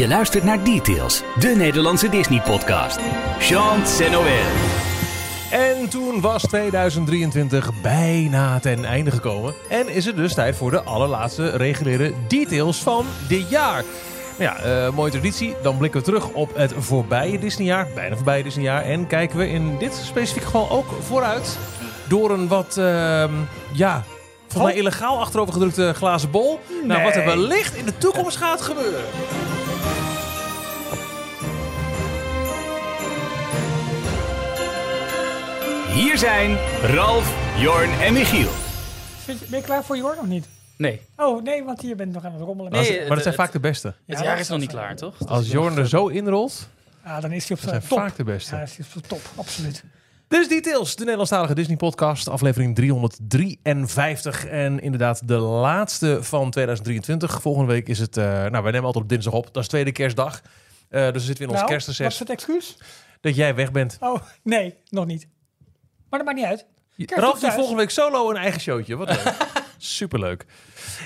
Je luistert naar Details, de Nederlandse Disney-podcast. Jean Noël. En toen was 2023 bijna ten einde gekomen. En is het dus tijd voor de allerlaatste reguliere details van dit jaar. Nou ja, eh, mooie traditie. Dan blikken we terug op het voorbije Disneyjaar. Bijna voorbije Disneyjaar. En kijken we in dit specifieke geval ook vooruit. Door een wat, ehm, ja, volgens mij illegaal achterovergedrukte glazen bol. Naar wat er wellicht in de toekomst gaat gebeuren. Hier zijn Ralf, Jorn en Michiel. Vind je- Ben je klaar voor Jorn of niet? Nee, Oh nee, want je bent nog aan het rommelen. Nee, Maar dat zijn vaak de beste. het Ja, jaar is nog niet klaar, toch? Als Jorn er zo inrolt, Ah, dan is hij op zijn zijn top. vaak de beste. Ja, hij is op zijn top, absoluut. Dit is Details, de Nederlandstalige Disney-podcast, aflevering 353. En inderdaad de laatste van 2023. Volgende week is het, eh, nou wij nemen altijd op dinsdag op, dat is tweede kerstdag. Eh, dus we zitten in ons Nou, kerstreces wat is het excuus? dat jij weg bent. Oh, nee, nog niet. Maar dat maakt niet uit. Ralf doet volgende week solo een eigen showtje. Wat leuk. Superleuk.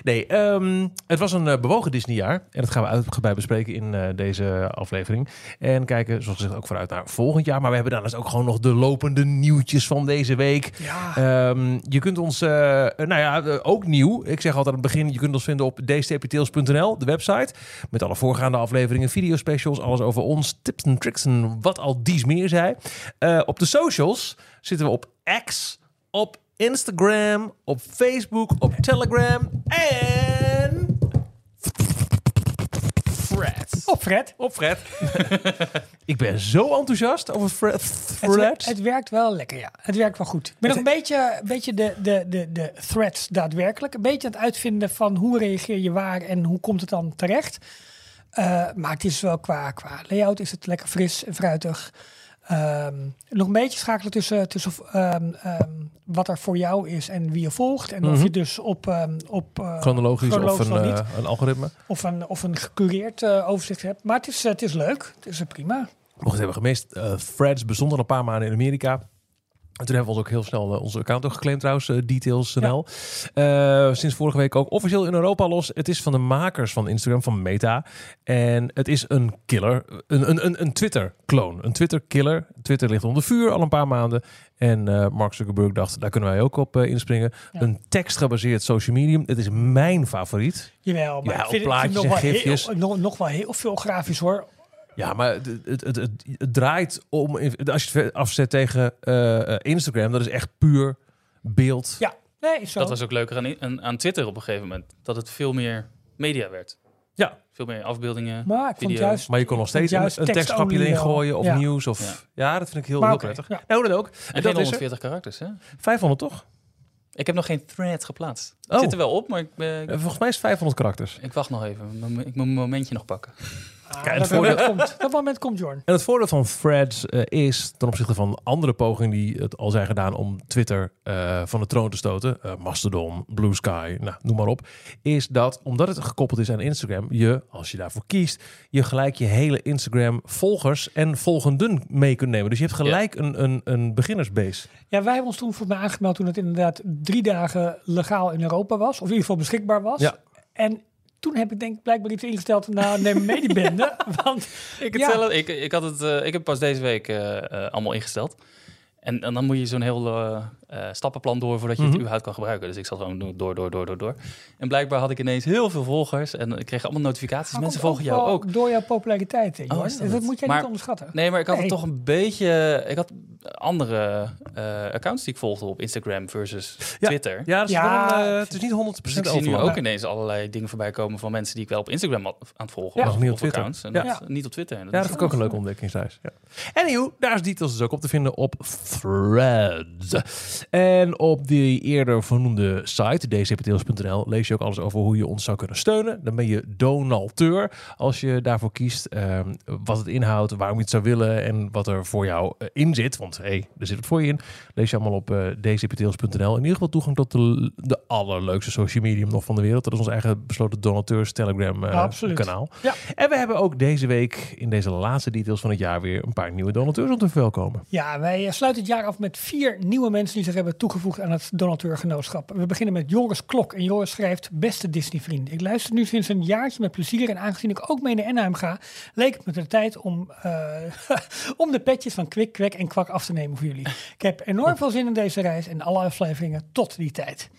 Nee, ehm, het was een eh, bewogen Disneyjaar. En dat gaan we uitgebreid bespreken in eh, deze aflevering. En kijken, zoals gezegd, ook vooruit naar volgend jaar. Maar we hebben daarnaast ook gewoon nog de lopende nieuwtjes van deze week. Ja, Ehm, je kunt ons, eh, nou ja, ook nieuw. Ik zeg altijd aan het begin, je kunt ons vinden op dstptails.nl, de website. Met alle voorgaande afleveringen, videospecials, alles over ons, tips en tricks en wat al dies meer zij. Op de socials zitten we op X, op Instagram, op Facebook, op Telegram en... Fred. op Fred. Op Fred. ik ben zo enthousiast over Fred. Het, het werkt wel lekker, ja. Het werkt wel goed. Ik ben nog een beetje, een beetje de, de, de, de threads daadwerkelijk. Een beetje aan het uitvinden van hoe reageer je waar en hoe komt het dan terecht. Eh, maar het is wel qua, qua layout is het lekker fris en fruitig. Ehm, nog een beetje schakelen tussen, tussen ehm, ehm, wat er voor jou is en wie je volgt. En of Mhm. je dus op, op eh, Chronologisch, chronologisch of een, eh, een algoritme. of, een, of een gecureerd eh, overzicht hebt. Maar het is, het is leuk. Het is prima. Mocht het hebben gemist, bestond al een paar maanden in Amerika. En toen hebben we ons ook heel snel eh, onze account ook geclaimd trouwens, eh, Details.nl. Eh, sinds vorige week ook officieel in Europa los. Het is van de makers van Instagram, van Meta. En het is een killer, een, een, een, een Twitter-kloon. Een Twitter-killer. Twitter ligt onder vuur al een paar maanden. En Mark Zuckerberg dacht, daar kunnen wij ook op inspringen. Ja. Een tekstgebaseerd social medium. Het is mijn favoriet. Jawel, maar Ja, ik vind, op ik vind plaatjes nog, en wel gifjes. heel, nog, nog wel heel veel grafisch hoor. Ja, maar het, het, het, het, het draait om. Als je het afzet tegen eh, eh, Instagram, dat is echt puur beeld. Ja, nee, zo. Dat was ook leuker aan, aan, Twitter op een gegeven moment. Dat het veel meer media werd. Ja. Veel meer afbeeldingen. maar ik vond juist... Maar je kon nog steeds een, Juist een tekstgrapje erin wel. gooien of Ja. nieuws. Of, ja. dat vind ik heel, heel prettig. ja. Nou, dan ook. En dat geen is er. 140 karakters, hè? 500 toch? Ik heb nog geen thread geplaatst. Oh. Zit er wel op, maar ik, ben- Eh, volgens mij is het 500 karakters. ik wacht nog even. Ik moet mijn momentje nog pakken. Ah, Kijk, dat, het voordeel- moment komt. dat moment komt, Jorn. En het voordeel van Threads eh, is, ten opzichte van andere pogingen die het al zijn gedaan om Twitter eh, van de troon te stoten, eh, Mastodon, Blue Sky, nou, noem maar op, is dat omdat het gekoppeld is aan Instagram, je, als je daarvoor kiest, je gelijk je hele Instagram volgers en volgenden mee kunt nemen. Dus je hebt gelijk een, een, een beginnersbase. Ja, wij hebben ons toen voor mij aangemeld toen het inderdaad drie dagen legaal in Europa was. Of in ieder geval beschikbaar was. Ja. En toen heb ik denk blijkbaar iets ingesteld naar neem mee die bende. Want Ik, Ja. ik, ik, had het, eh, ik heb pas deze week eh, eh, allemaal ingesteld. En, en dan moet je zo'n heel eh, eh, stappenplan door voordat je Mhm. het überhaupt kan gebruiken. Dus ik zat gewoon door, door, door, door, door. En blijkbaar had ik ineens heel veel volgers. En ik kreeg allemaal notificaties. maar Mensen komt volgen jou ook. Door jouw populariteit, Oh, is dat Dus dat moet jij Maar- niet onderschatten. Nee, maar ik had Nee. het toch een beetje... Ik had andere eh, accounts die ik volgde op Instagram versus Ja. Twitter. Ja, dat is Ja, een, eh, het is niet 100% Dus ik zie nu ook ineens allerlei dingen voorbij komen van mensen die ik wel op Instagram aan het volgen Ja. was. Nog niet op Twitter. accounts. En Ja. dat- niet op Twitter. En Ja, dat is vind ik ook een leuke ontdekkingsreis. Ja. Anywho, daar is details dus ook op te vinden op Threads. En op die eerder vernoemde site, dcptails.nl, lees je ook alles over hoe je ons zou kunnen steunen. Dan ben je donateur als je daarvoor kiest. ehm, wat het inhoudt, waarom je het zou willen en wat er voor jou eh, in zit. Want hé, hey, er zit het voor je in. Lees je allemaal op dcptails.nl. In ieder geval toegang tot de, de allerleukste social medium nog van de wereld. Dat is ons eigen besloten donateurs Telegram eh, kanaal. Ja. En we hebben ook deze week in deze laatste details van het jaar weer een paar nieuwe donateurs om te verwelkomen. Ja, wij sluiten jaar af met vier nieuwe mensen die zich hebben toegevoegd aan het donateurgenootschap. We beginnen met Joris Klok. En Joris schrijft, beste Disney-vriend. Ik luister nu sinds een jaartje met plezier. En aangezien ik ook mee naar Anaheim ga, leek het me de tijd om, eh, om de petjes van Kwik, Kwek en Kwak af te nemen voor jullie. Ik heb enorm veel zin in deze reis en alle afleveringen tot die tijd.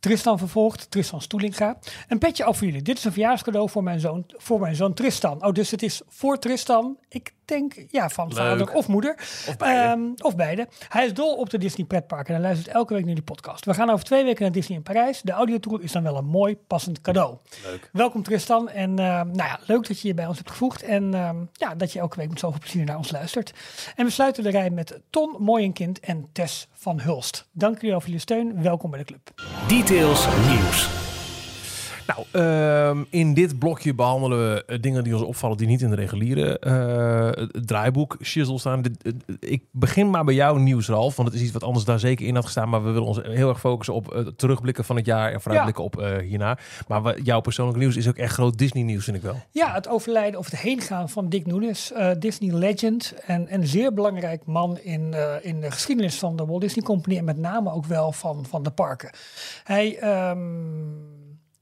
Tristan vervolgt, Tristan Stoelinga. Een petje af voor jullie. Dit is een verjaarscadeau voor mijn zoon, voor mijn zoon Tristan. Oh, dus het is voor Tristan. Ik denk, ja, van vader of moeder. Of beide. Ehm, of beide. Hij is dol op de Disney pretpark en hij luistert elke week naar die podcast. We gaan over twee weken naar Disney in Parijs. De audiotour is dan wel een mooi passend cadeau. Leuk. Welkom Tristan. En ehm, nou ja, leuk dat je je bij ons hebt gevoegd. En ehm, ja, dat je elke week met zoveel plezier naar ons luistert. En we sluiten de rij met Ton Mooienkind en Tess van Hulst. Dank jullie wel voor jullie steun. Welkom bij de club. Details nieuws. Nou, ehm, in dit blokje behandelen we eh, dingen die ons opvallen die niet in de reguliere eh, het draaiboek shizzle staan. Dit- eh, ik begin maar bij jou nieuws, Ralf, want het is iets wat anders daar zeker in had gestaan. Maar we willen ons heel erg focussen op het terugblikken van het jaar en vooruitblikken op eh, hierna. Maar jouw persoonlijke nieuws is ook echt groot Disney nieuws, vind ik wel. Ja, het overlijden of het heengaan van Dick Nunes, eh, Disney legend en een zeer belangrijk man in, eh, in de geschiedenis van de Walt Disney Company en met name ook wel van, van de parken. Hij, ehm,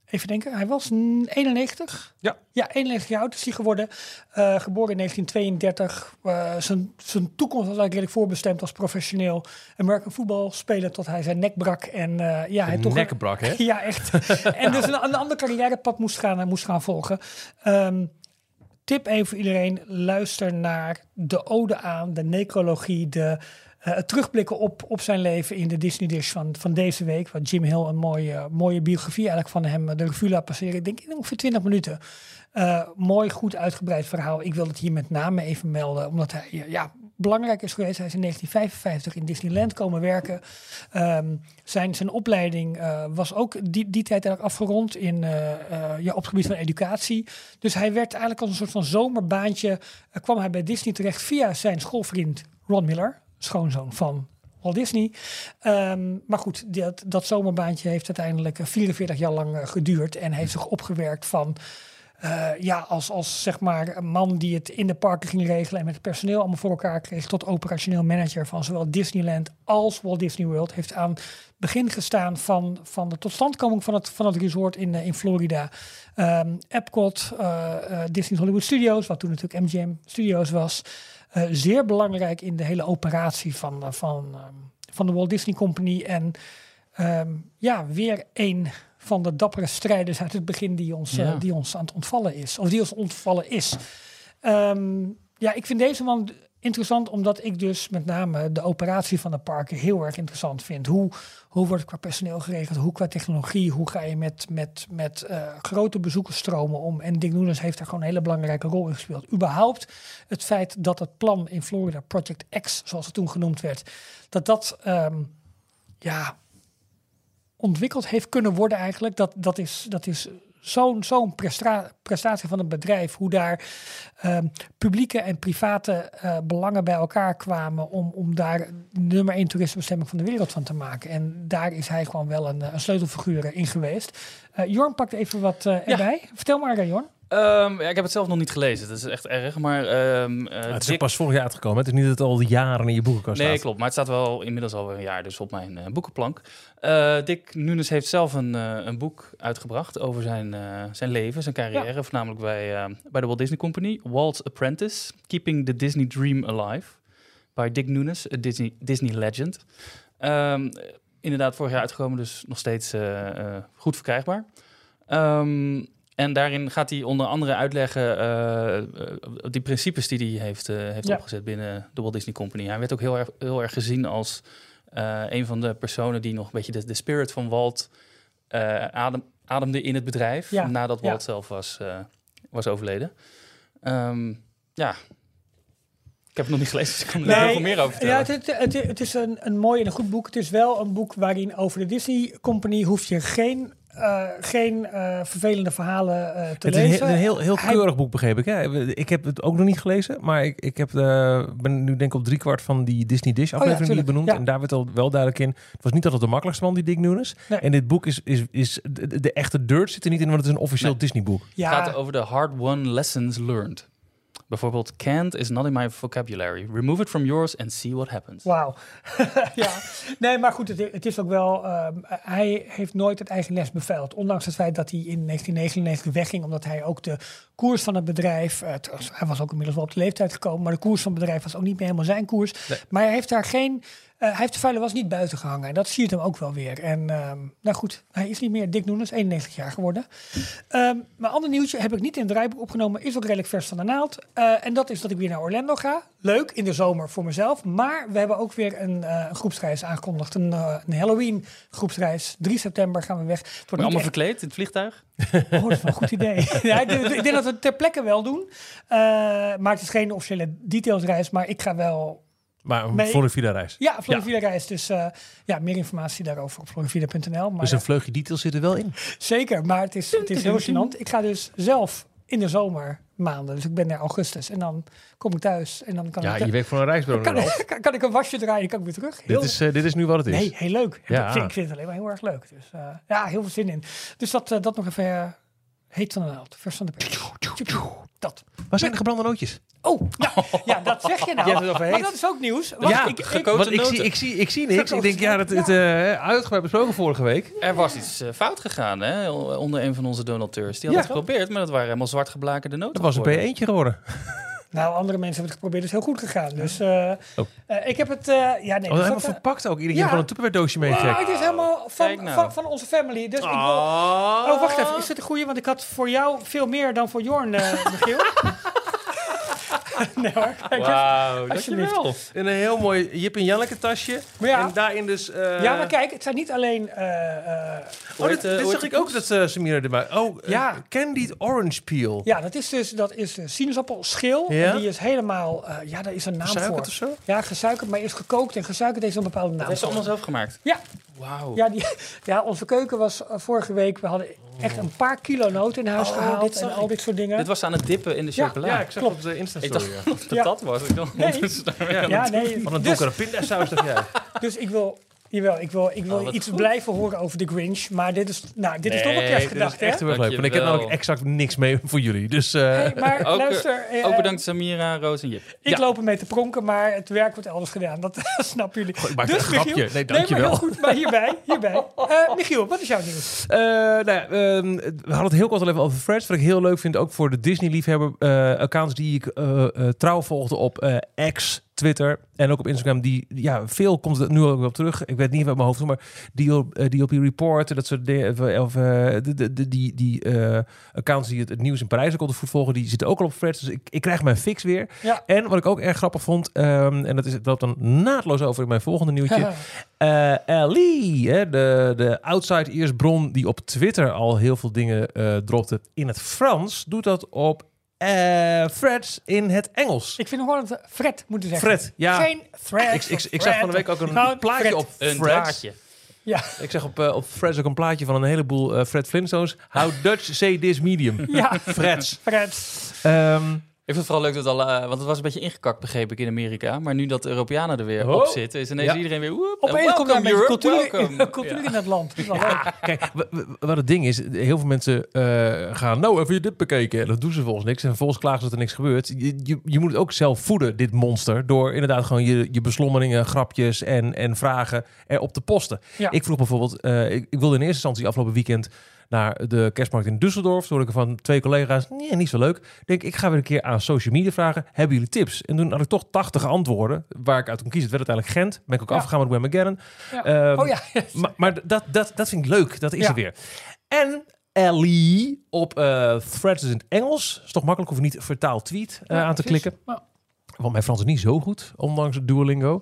even denken, hij was mm, 91? Ja. Ja, 91 jaar oud is hij geworden. Eh, geboren in 1932. Eh, zijn, zijn toekomst was eigenlijk voorbestemd als professioneel American voetbal spelen tot hij zijn nek brak. En eh, ja, hij toch een- Nek brak, hè? ja, echt. en dus een, een ander carrièrepad moest gaan, moest gaan volgen. Ehm, tip even voor iedereen. Luister naar de ode aan, de necrologie, de, het terugblikken op, op zijn leven in de Disney Dish van, van deze week. Wat Jim Hill een mooie, mooie biografie eigenlijk van hem eh, de revue laat passeren. Ik denk in ongeveer 20 minuten. Eh, mooi, goed uitgebreid verhaal. Ik wil het hier met name even melden, omdat hij eh, ja, belangrijk is geweest. Hij is in 1955 in Disneyland komen werken. Ehm, zijn, zijn opleiding eh, was ook die, die tijd eigenlijk afgerond in, eh, eh, ja, op het gebied van educatie. Dus hij werd eigenlijk als een soort van zomerbaantje, eh, kwam hij bij Disney terecht via zijn schoolvriend Ron Miller, schoonzoon van Walt Disney. Ehm, maar goed, dat, dat zomerbaantje heeft uiteindelijk eh, 44 jaar lang eh, geduurd en heeft zich opgewerkt van eh, ja, als, als zeg maar een man die het in de parken ging regelen en met het personeel allemaal voor elkaar kreeg, tot operationeel manager van zowel Disneyland als Walt Disney World. Heeft aan begin gestaan van, van de totstandkoming van het, van het resort in, eh, in Florida. Ehm, Epcot, eh, eh, Disney's Hollywood Studios, wat toen natuurlijk MGM Studios was. Zeer belangrijk in de hele operatie van, van, ehm, van de Walt Disney Company. En ehm, ja, weer een van de dappere strijders uit het begin die ons, die ons aan het ontvallen is. Of die ons ontvallen is. Ja, ik vind deze man interessant omdat ik dus met name de operatie van de parken heel erg interessant vind. Hoe, hoe wordt het qua personeel geregeld? Hoe qua technologie? Hoe ga je met, met, met eh, grote bezoekersstromen om? En Dick Nunes heeft daar gewoon een hele belangrijke rol in gespeeld. Überhaupt het feit dat het plan in Florida, Project X, zoals het toen genoemd werd, dat dat ehm, ja, ontwikkeld heeft kunnen worden eigenlijk. Dat, dat is, dat is zo'n prestatie van een bedrijf. Hoe daar ehm, publieke en private eh, belangen bij elkaar kwamen... om, om daar nummer één toeristenbestemming van de wereld van te maken. En daar is hij gewoon wel een, een sleutelfiguur in geweest. Eh, Jorn pakt even wat eh, erbij. Vertel maar, Jorn. Ehm, ja, ik heb het zelf nog niet gelezen. Dat is echt erg. Maar ehm, eh, het is Dick- pas vorig jaar uitgekomen. Het is niet dat het al jaren in je boekenkast Nee, staat. klopt. Maar het staat wel inmiddels alweer een jaar dus op mijn eh, boekenplank. Eh, Dick Nunes heeft zelf een, eh, een boek uitgebracht over zijn, eh, zijn leven, zijn carrière. Voornamelijk bij, eh, bij de Walt Disney Company. Walt's Apprentice, Keeping the Disney Dream Alive. Bij Dick Nunes, a Disney, Disney legend. Ehm, inderdaad, vorig jaar uitgekomen, dus nog steeds eh, eh, goed verkrijgbaar. Ehm, en daarin gaat hij onder andere uitleggen eh, eh, die principes die hij heeft, eh, heeft Ja. opgezet binnen de Walt Disney Company. Hij werd ook heel erg, heel erg gezien als een van de personen die nog een beetje de, de spirit van Walt adem, ademde in het bedrijf. Ja, Nadat ja. Walt zelf was, was overleden. Ehm, ja, ik heb het nog niet gelezen, dus ik kan er heel veel meer over vertellen. Ja, het, het, het, het is een, een mooi en een goed boek. Het is wel een boek waarin over de Disney Company hoef je geen, eh, geen eh, vervelende verhalen eh, te Het is een, lezen. heel, heel, Hij- keurig boek, begreep ik. Hè? Ik heb het ook nog niet gelezen, maar ik, ik heb, eh, ben nu denk ik op driekwart van die Disney Dish aflevering die je benoemd. ja. En daar werd al wel duidelijk in, het was niet altijd de makkelijkste man, die Dick Nunes. Nee. En dit boek is, is, is de, de- de echte dirt zit er niet in, want het is een officieel Nee. Disney boek. Ja, Het gaat over de hard-won lessons learned. Bijvoorbeeld, can't is not in my vocabulary. Remove it from yours and see what happens. Wauw. ja, nee, maar goed, het, het is ook wel. ehm, hij heeft nooit het eigen les beveiligd. Ondanks het feit dat hij in 1999 wegging, omdat hij ook de koers van het bedrijf. eh, hij was ook inmiddels wel op de leeftijd gekomen, maar de koers van het bedrijf was ook niet meer helemaal zijn koers. Maar hij heeft daar geen. Eh, hij heeft de vuile was niet buiten gehangen. En dat zie je hem ook wel weer. En ehm, nou goed, hij is niet meer Dick Noenens, 91 jaar geworden. Ehm mijn ander nieuwtje heb ik niet in het draaiboek opgenomen. Is ook redelijk vers van de naald. Eh, en dat is dat ik weer naar Orlando ga. Leuk, in de zomer voor mezelf. Maar we hebben ook weer een, eh, groepsreis aangekondigd. Een, een Halloween groepsreis. 3 september gaan we weg. Het wordt Maar allemaal echt- verkleed in het vliegtuig? Oh, dat is wel een goed idee. ja, ik, denk- ik denk dat we het ter plekke wel doen. Maar het is geen officiële detailsreis. Maar ik ga wel... Maar een Nee. Florida reis. Ja, Florida reis. Dus eh, ja, meer informatie daarover op floravida.nl. Maar Dus een vleugje details zit er wel in. Zeker, maar het is, het is heel gênant. Ik ga dus zelf in de zomermaanden. Dus ik ben er augustus. En dan kom ik thuis. En dan kan, Ja, ik, je werkt voor een reisbureau. kan, kan, kan ik een wasje draaien. kan ik weer terug. Heel, Dit is, eh, dit is nu wat het is. nee, heel leuk. Ja. Ik, vind, ik vind het alleen maar heel erg leuk. Dus eh, ja, heel veel zin in. Dus dat, eh, dat nog even eh, heet van de naald. Vers van de pers. Dat. Waar zijn de gebrande nootjes? Oh, ja, ja, dat zeg je nou. Je hebt het maar dat is ook nieuws. Wacht, ja, ik, ik, want ik zie, ik, zie, ik zie niks. Ik denk, ja, dat het eh, uitgebreid besproken vorige week. Er was iets eh, fout gegaan hè, onder een van onze donateurs. Die had Ja. het geprobeerd, maar dat waren helemaal zwart geblakerde noten. Dat was een geworden. P1'tje geworden. Nou, andere mensen hebben het geprobeerd. Is heel goed gegaan. Dus eh, Oh. eh, ik heb het... eh, ja, nee, Oh, dus helemaal dat, verpakt ook. Ieder ja. van een Tupperware doosje mee Ja, gek. het is helemaal van, nou. van, van onze family. Dus ik wil... Oh, wacht even. Is dit een goeie? Want ik had voor jou veel meer dan voor Jorn, eh Michiel. nee hoor. Wauw, Alsjeblieft. dankjewel. In een heel mooi Jip en Janneke tasje. Maar ja. En daarin dus... eh, Ja, maar kijk, het zijn niet alleen... eh, eh, Oh, dit, dit zag ik ook dat uh, Samira erbij. Oh, Ja. Candied Orange Peel. ja, dat is dus dat is sinaasappelschil. Ja? En die is helemaal... eh, ja, daar is een naam Gesuikerd voor. of zo? Ja, gesuikerd, maar is gekookt. En gesuikerd heeft een bepaalde naam. Dat voor. allemaal zelf gemaakt. Ja, Wauw. ja, die, ja, onze keuken was eh, vorige week... We hadden echt een paar kilo noten in huis Oh, gehaald. dit En al dit soort dingen. Dit was aan het dippen in de Ja, chocola. Ja, ik zag Klopt. op de insta Ik dacht story. dat dat was. Ik dacht, Nee. ja, nee. Van een Dus, donkere pindasaus dacht jij. dus ik wil... Jawel, ik wil, ik wil Oh, wat iets goed. blijven horen over de Grinch. Maar dit is, nou, dit is toch een Nee, kerstgedachte, is echt hè? heel erg leuk. Want ik heb namelijk exact niks mee voor jullie. Dus eh, Hey, maar Ook, eh, luister, Ook bedankt Samira, Roos en Jip. ik Ja. loop ermee te pronken, maar het werk wordt elders gedaan. Dat snappen jullie. ik maak Dus, een grapje. Michiel- Nee, maar dankjewel. heel goed, maar hierbij, hierbij. Eh, Michiel, wat is jouw nieuws? Eh, nou ja, ehm, we hadden het heel kort al even over Threads. Wat ik heel leuk vind, ook voor de Disney-liefhebber. eh, accounts die ik trouw volgde op eh, X, Twitter en ook op Instagram. Die, ja, veel komt het nu ook op terug. Ik weet niet uit mijn hoofd, maar eh, DLP Report, dat soort dingen. Of, eh, de, de, de- die, die eh, accounts die het, het nieuws in Parijs ook altijd goed volgen, die zitten ook al op Threads. Dus ik, ik krijg mijn fix weer. Ja. En wat ik ook erg grappig vond, ehm, en dat is, dat loopt dan naadloos over in mijn volgende nieuwtje. Eh Ellie, hè, de, de outside ears bron die op Twitter al heel veel dingen dropte in het Frans, doet dat op eh Freds in het Engels. ik vind nog wel dat we Fred moeten zeggen. Fred, ja. Geen thread. Ik, ik, ik zag van de Fred. week ook Gewoon een plaatje Fred. op Een Freds. draadje. Ja, Ik zag op, eh, op Freds ook een plaatje van een heleboel eh, Fred Flintstones. How Dutch say this medium. ja. Freds. Fred. Ehm, Ik vind het vooral leuk dat al, eh, want het was een beetje ingekakt, begreep ik, in Amerika. Maar nu dat de Europeanen er weer Oh. op zitten, is ineens Ja. iedereen weer... Woep, Opeens en komt er een cultuur, welcome. cultuur Ja. in het land. Leuk. Kijk, wat het ding is, heel veel mensen eh, gaan, nou, even je dit bekeken. En dat doen ze volgens niks. En volgens klagen ze dat er niks gebeurt. Je, je, je moet het ook zelf voeden, dit monster. Door inderdaad gewoon je, je beslommeringen, grapjes en, en vragen erop te posten. Ja. Ik vroeg bijvoorbeeld, eh, ik, ik wilde in eerste instantie afgelopen weekend naar de kerstmarkt in Düsseldorf. Toen ik er van twee collega's, nee, niet zo leuk. Ik Denk, ik ga weer een keer aan social media vragen. Hebben jullie tips? En toen had ik toch 80 antwoorden. Waar ik uit kon kiezen. Het werd uiteindelijk Gent. Ben ik ook Ja. afgegaan met McGannon. Ja. Ehm, oh ja, maar, maar dat, dat, dat vind ik leuk. Dat is Ja. er weer. En Ellie op eh Threads in het Engels. Is toch makkelijk, hoef je niet vertaald tweet eh, aan te precies. klikken. Want mijn Frans is niet zo goed, ondanks het Duolingo.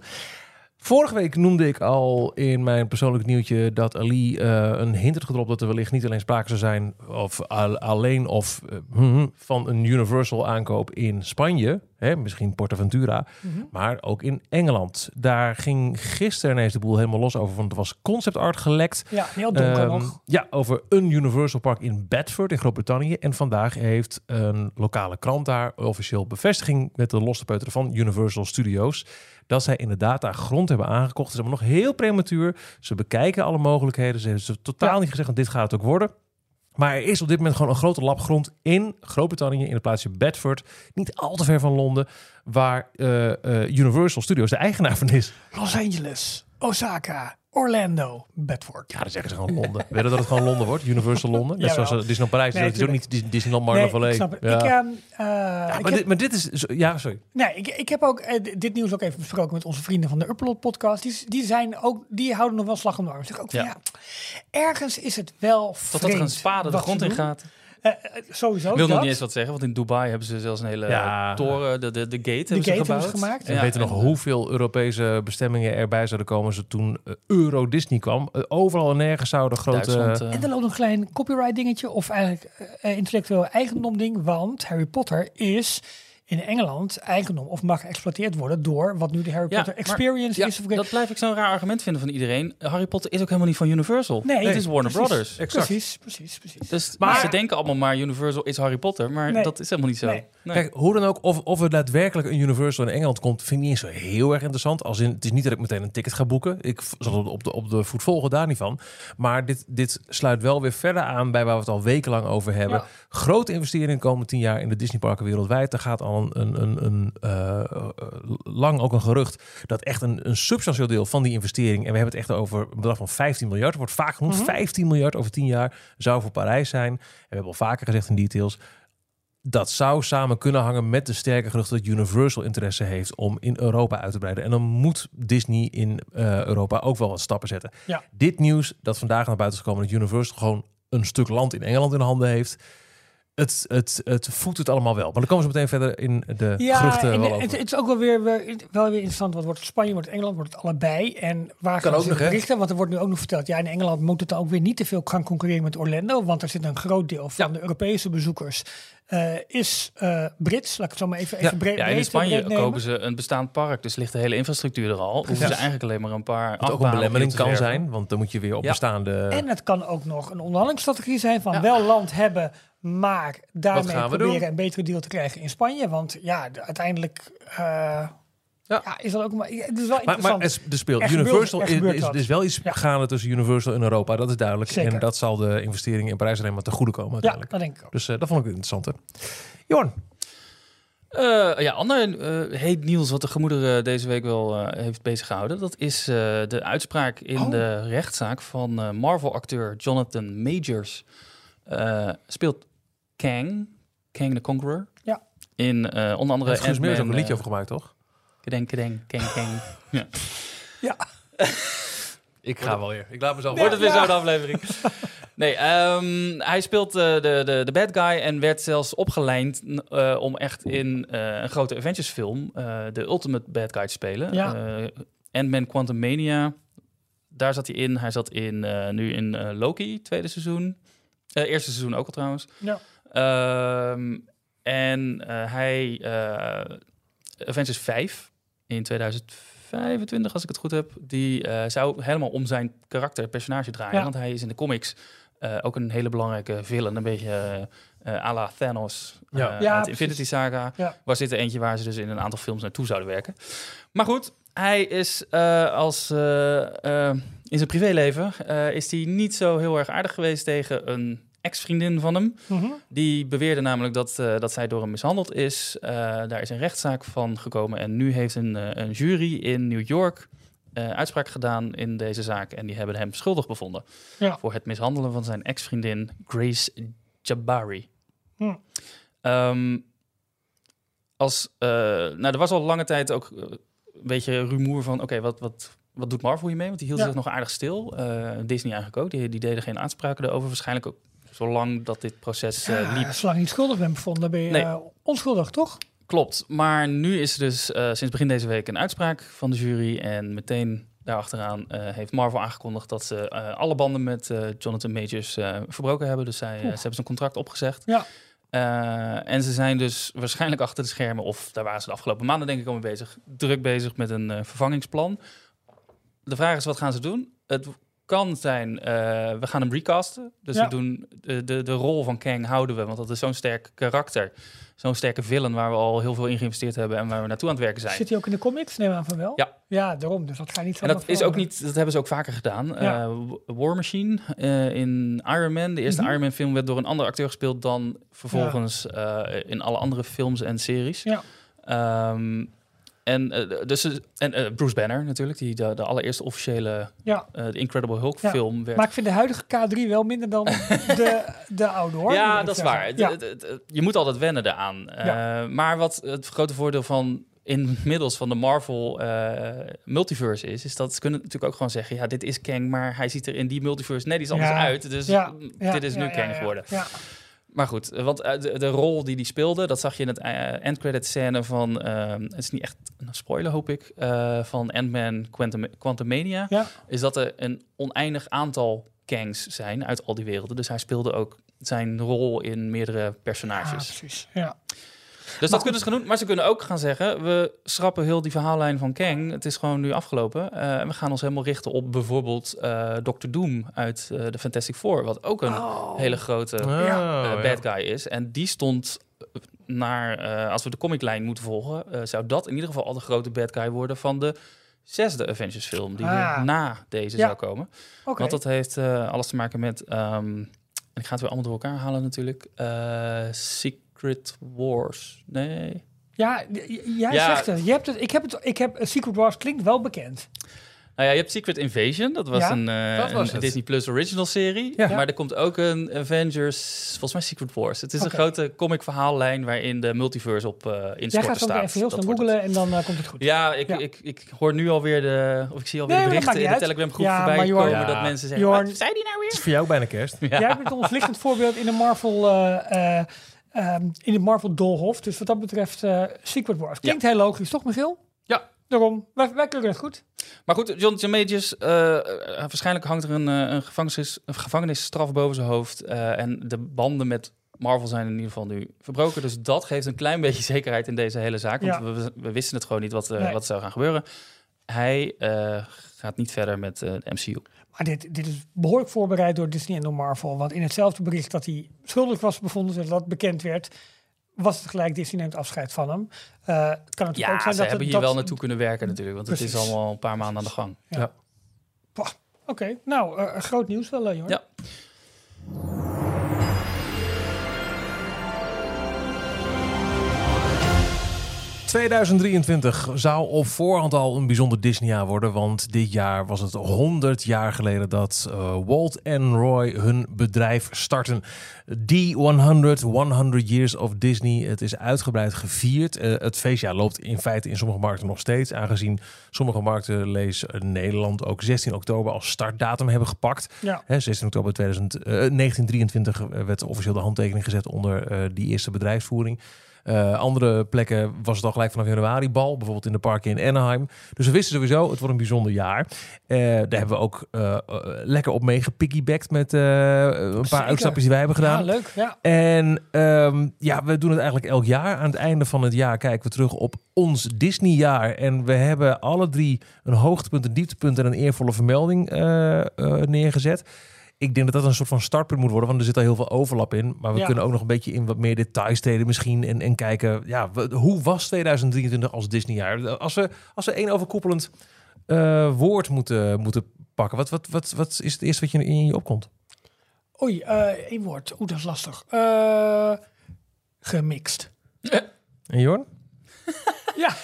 Vorige week noemde ik al in mijn persoonlijk nieuwtje dat Ali eh, een hint had gedropt dat er wellicht niet alleen sprake zou zijn of al- alleen of eh, hmm, van een Universal aankoop in Spanje, hè, misschien Portaventura, Mhm. maar ook in Engeland. Daar ging gisteren ineens de boel helemaal los over, want er was concept art gelekt. ja heel donker Ehm, nog. Ja, over een Universal Park in Bedford in Groot-Brittannië. En vandaag heeft een lokale krant daar officieel bevestiging met de losse peuteren van Universal Studios. Dat zij inderdaad daar grond hebben aangekocht. Het is nog heel prematuur. Ze bekijken alle mogelijkheden. Ze hebben ze totaal Ja. niet gezegd, want dit gaat het ook worden. Maar er is op dit moment gewoon een grote lap grond in Groot-Brittannië, in het plaatsje Bedford, niet al te ver van Londen, waar eh, eh, Universal Studios de eigenaar van is. Los Angeles, Osaka, Orlando, Bedford. Ja, dan zeggen ze gewoon Londen. Willen dat het gewoon Londen wordt? Universal Londen? Net zoals uh, Disneyland Parijs. Nee, dat is ook niet Dis- Disneyland Nee, Marble ik snap het. Ja. Ik, ehm, eh, Ja, ik maar, heb- dit, maar dit is... zo- Ja, sorry. Nee, ik, ik heb ook eh, dit nieuws ook even besproken met onze vrienden van de Upload podcast. Die, die zijn ook, die houden nog wel slag om de arm. Zeg ook van, Ja. ja. ergens is het wel Totdat er een vreemd spade de grond in doen. gaat. Eh, eh, sowieso. Ik wil nog niet eens wat zeggen, want in Dubai hebben ze zelfs een hele Ja. toren, de, de, de gate hebben gate ze hebben gebouwd. ze gemaakt. En Ja, weten nog en, hoeveel Europese bestemmingen erbij zouden komen ze toen eh, Euro Disney kwam. Eh, overal en nergens zouden grote... Eh, En dan loopt nog een klein copyright dingetje of eigenlijk eh, intellectueel eigendom ding. Want Harry Potter is in Engeland eigendom of mag geëxploiteerd worden door wat nu de Harry Ja, Potter maar- Experience ja, is. Of dat blijf ik zo'n raar argument vinden van iedereen. Harry Potter is ook helemaal niet van Universal. Nee, het is Warner precies. Brothers. Exact. Precies, precies, precies. Dus Maar- ze denken allemaal maar Universal is Harry Potter, maar Nee. dat is helemaal niet zo. Nee. Nee. Kijk, hoe dan ook, of, of er daadwerkelijk een Universal in Engeland komt, vind ik niet eens zo heel erg interessant. Als in, het is niet dat ik meteen een ticket ga boeken. Ik zal het op de, op de voet volgen, daar niet van. Maar dit, dit sluit wel weer verder aan bij waar we het al wekenlang over hebben. Ja. Grote investeringen de komende tien jaar in de Disneyparken wereldwijd. Er gaat al een, een, een, een, eh, lang ook een gerucht dat echt een, een substantieel deel van die investering, en we hebben het echt over een bedrag van 15 miljard, wordt vaak genoemd, 15 miljard over 10 jaar, zou voor Parijs zijn. En we hebben al vaker gezegd in details, dat zou samen kunnen hangen met de sterke gerucht dat Universal interesse heeft om in Europa uit te breiden. En dan moet Disney in eh, Europa ook wel wat stappen zetten. Ja. Dit nieuws dat vandaag naar buiten is gekomen, dat Universal gewoon een stuk land in Engeland in handen heeft. Het, het, het voedt het allemaal wel. Maar dan komen ze meteen verder in de Ja, geruchten en wel het, is ook wel weer, wel weer interessant. Wat wordt het Spanje, wordt het Engeland, wordt het allebei. En waar Kan gaan ook ze nog, hè? berichten? Want er wordt nu ook nog verteld, ja, in Engeland moet het dan ook weer niet te veel gaan concurreren met Orlando. Want er zit een groot deel van Ja. de Europese bezoekers eh, is eh, Brits. Laat ik het zo maar even, Ja. even breed, Ja, in Spanje kopen ze een bestaand park, dus ligt de hele infrastructuur er al. Hoeven ze eigenlijk alleen maar een paar Wat ook een belemmering kan zijn, want dan moet je weer op Ja. bestaande... En het kan ook nog een onderhandelingsstrategie zijn van Ja. wel land hebben, maar daarmee gaan we proberen doen? een betere deal te krijgen in Spanje. Want ja, de- uiteindelijk eh, ja. is dat ook maar. Het is wel Maar, interessant. maar er, speelt Er gebeurt- Universal er is, is, is wel iets Ja. gaande tussen Universal en Europa, dat is duidelijk. Zeker. En dat zal de investeringen in Parijs alleen maar te goede komen ja, dat denk ik ook. Dus eh, dat vond ik interessant. Hè. Jorn, Eh, ja, ander eh, heet nieuws wat de gemoederen deze week wel eh, heeft bezig gehouden. Dat is eh, de uitspraak in Oh. de rechtszaak van eh, Marvel-acteur Jonathan Majors. Eh, speelt Kang, Kang the Conqueror. Ja. In eh, onder andere daar heeft Guus Meeuwis ook een liedje eh, over gemaakt, toch? Kedeng, kedeng, Kang, Kang. ja. Ja. Ik ga wel weer. Ik laat mezelf Wordt het weer Ja. zo'n aflevering? Nee, ehm, hij speelt eh, de, de, de bad guy en werd zelfs opgeleid eh, om echt in eh, een grote Avengers film eh, de ultimate bad guy te spelen. Ja. Eh, Ant-Man Quantum Mania, daar zat hij in. Hij zat in, eh, nu in eh, Loki, tweede seizoen. Eh, eerste seizoen ook al trouwens. Ja. Ehm, en eh, hij, eh, Avengers 5 in 2025, als ik het goed heb, die eh, zou helemaal om zijn karakter, personage draaien. Ja. Want hij is in de comics eh, ook een hele belangrijke villain, een beetje eh à la Thanos Ja. ja. Ja, uit precies. Infinity Saga. Ja. Was dit er eentje waar ze dus in een aantal films naartoe zouden werken. Maar goed, hij is eh, als in zijn privéleven eh, is hij niet zo heel erg aardig geweest tegen een ex-vriendin van hem. Mhm. Die beweerde namelijk dat, eh, dat zij door hem mishandeld is. Eh, daar is een rechtszaak van gekomen. En nu heeft een, eh, een jury in New York uitspraak gedaan in deze zaak. En die hebben hem schuldig bevonden. Ja. Voor het mishandelen van zijn ex-vriendin Grace Jabari. Hm. Ehm, als, nou, er was al lange tijd ook een beetje rumoer van... oké, wat, wat, wat doet Marvel hiermee? Want die hield Ja. zich nog aardig stil. Disney eigenlijk ook. Die, die deden geen aanspraken erover. Waarschijnlijk ook zolang dat dit proces eh, Ja, liep. zolang je niet schuldig bent bevonden, ben je Nee. eh, onschuldig, toch? Klopt, maar nu is er dus eh, sinds begin deze week een uitspraak van de jury. En meteen daarachteraan heeft Marvel aangekondigd dat ze alle banden met Jonathan Majors verbroken hebben. Dus zij, ze hebben zijn contract opgezegd. Ja. En ze zijn dus waarschijnlijk achter de schermen, of daar waren ze de afgelopen maanden denk ik al mee bezig, druk bezig met een vervangingsplan. De vraag is, wat gaan ze doen? Het kan zijn, eh, we gaan hem recasten. Dus Ja. we doen de, de, de rol van Kang houden we, want dat is zo'n sterk karakter. Zo'n sterke villain waar we al heel veel in geïnvesteerd hebben en waar we naartoe aan het werken zijn. Zit hij ook in de comics? Neem aan van wel. Ja. Ja, daarom. Dus dat ga je niet En dat is ook niet, dat hebben ze ook vaker gedaan. Ja. Eh, War Machine eh, in Iron Man. De eerste Mhm. Iron Man film werd door een andere acteur gespeeld dan vervolgens in alle andere films en series. Ja. Ehm, en eh, dus, en eh, Bruce Banner natuurlijk, die de, de allereerste officiële Ja. eh, de Incredible Hulk Ja. film werd. Maar ik vind de huidige K3 wel minder dan de, de oude hoor. ja, dat is waar. Ja. je moet altijd wennen eraan. Eh, Ja. Maar wat het grote voordeel van inmiddels van de Marvel eh, multiverse is, is dat ze kunnen natuurlijk ook gewoon zeggen, ja, dit is Kang, maar hij ziet er in die multiverse net iets anders uit. Dus dit is nu Kang ja. geworden. Ja. Maar goed, eh, want eh, de, de rol die hij speelde, dat zag je in het uh, endcredit scène van, eh, het is niet echt een spoiler hoop ik, eh, van Ant-Man Quantum, Quantumania, Ja. is dat er een oneindig aantal Kangs zijn uit al die werelden. Dus hij speelde ook zijn rol in meerdere Ja, personages. precies. Ja. Dus dat kunnen ze gaan doen. Maar ze kunnen ook gaan zeggen, we schrappen heel die verhaallijn van Kang. Het is gewoon nu afgelopen. Eh, en we gaan ons helemaal richten op bijvoorbeeld eh Doctor Doom uit eh, de Fantastic Four. Wat ook een Oh. hele grote Oh, bad guy is. En die stond naar, als we de comiclijn moeten volgen, zou dat in ieder geval al de grote bad guy worden van de zesde Avengers film, die Ah. na deze Ja. zou komen. Want dat heeft alles te maken met, ehm, en ik ga het weer allemaal door elkaar halen natuurlijk, Secret Wars. Nee. Ja, jij Ja. zegt het. Je hebt het. Ik heb het. Ik heb Secret Wars klinkt wel bekend. Nou ja, je hebt Secret Invasion. Dat was Ja, een, eh, dat was een het. Disney Plus original serie. Ja. Maar er komt ook een Avengers, volgens mij Secret Wars. Het is een grote comic verhaallijn waarin de multiverse op eh Jij instorten gaat zo staat. even heel snel googlen en dan eh, komt het goed. Ja, ik, Ja. Ik, ik hoor nu alweer de, of ik zie alweer Nee, de berichten in de. Telegram groep Ja, voorbij maar Jorn- komen Ja. dat mensen zeggen, Jorn- wat zei die nou Het weer? is voor jou bijna kerst. Ja. Jij bent ons lichtend voorbeeld in de Marvel, eh, eh, ehm, in de Marvel Dolhof. Dus wat dat betreft, eh, Secret Wars. Klinkt heel logisch, toch Michiel? Ja. Daarom, wij, wij kunnen het goed. Maar goed, Jonathan Majors, eh, eh, waarschijnlijk hangt er een, een, gevangenis, een gevangenisstraf boven zijn hoofd. en de banden met Marvel zijn in ieder geval nu verbroken. Dus dat geeft een klein beetje zekerheid in deze hele zaak. Want Ja. we, we wisten het gewoon niet wat, Nee. wat zou gaan gebeuren. Hij gaat niet verder met de MCU. Maar dit, dit is behoorlijk voorbereid door Disney en door Marvel. Want in hetzelfde bericht dat hij schuldig was bevonden, zodat dat bekend werd, was het gelijk Disney neemt afscheid van hem. Eh, het kan natuurlijk Ja, ook zijn ze dat hebben het- hier dat, wel naartoe kunnen werken natuurlijk. Want het is allemaal een paar maanden aan de gang. Oké, nou, eh, groot nieuws wel, uh. Ja. ...2023 zou op voorhand al een bijzonder Disney-jaar worden... want dit jaar was het 100 jaar geleden dat eh, Walt en Roy hun bedrijf starten. D100, 100 Years of Disney. Het is uitgebreid gevierd. Eh, het feestjaar loopt in feite in sommige markten nog steeds... aangezien sommige markten, lees eh, Nederland, ook 16 oktober als startdatum hebben gepakt. Ja. Hè, 16 oktober 2000, eh, 1923 werd officieel de handtekening gezet onder die eerste bedrijfsvoering. Eh, andere plekken was het al gelijk vanaf januari bal, bijvoorbeeld in de parken in Anaheim. Dus we wisten sowieso, het wordt een bijzonder jaar. Eh, daar hebben we ook eh, lekker op mee gepiggybackt met een paar uitstapjes die wij hebben gedaan. Ja, leuk. Ja. En ehm, ja, we doen het eigenlijk elk jaar. Aan het einde van het jaar kijken we terug op ons Disney-jaar. En we hebben alle drie een hoogtepunt, een dieptepunt en een eervolle vermelding neergezet. Ik denk dat dat een soort van startpunt moet worden, want er zit al heel veel overlap in. Maar we Ja. kunnen ook nog een beetje in wat meer details treden misschien. En, en kijken, ja, we- hoe was 2023 als Disney-jaar? Als we, als we één overkoepelend eh, woord moeten, moeten pakken, wat, wat, wat, wat is het eerste wat je in je opkomt? Oei, eh één woord. Oeh, dat is lastig. Eh, gemixt. En Jorn? Ja.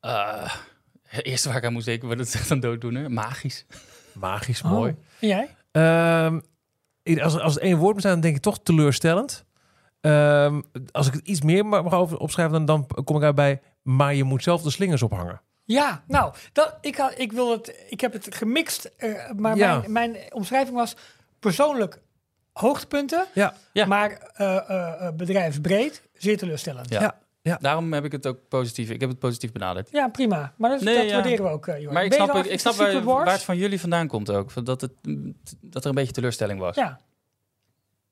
Eh, het eerste waar ik aan moest denken, dat is echt een dooddoener. Magisch. Magisch, Oh. En jij? Ehm, als, als het één woord moet zijn, dan denk ik toch teleurstellend. Ehm, als ik het iets meer ma- mag over, opschrijven, dan, dan kom ik uit bij... maar je moet zelf de slingers ophangen. Ja, nou, dat, ik, ik, wil het, ik heb het gemixt, eh, maar Ja. mijn, mijn omschrijving was persoonlijk hoogtepunten, Ja, Ja. maar eh, eh, eh, bedrijfsbreed, zeer teleurstellend. Ja. Ja, Daarom heb ik het ook positief. Ik heb het positief benaderd. prima. Maar dat, Nee, dat ja. waarderen we ook, Jorn. Maar ik snap, ik, snap waar, het van jullie vandaan komt ook. Dat, het, dat er een beetje teleurstelling was. Ja.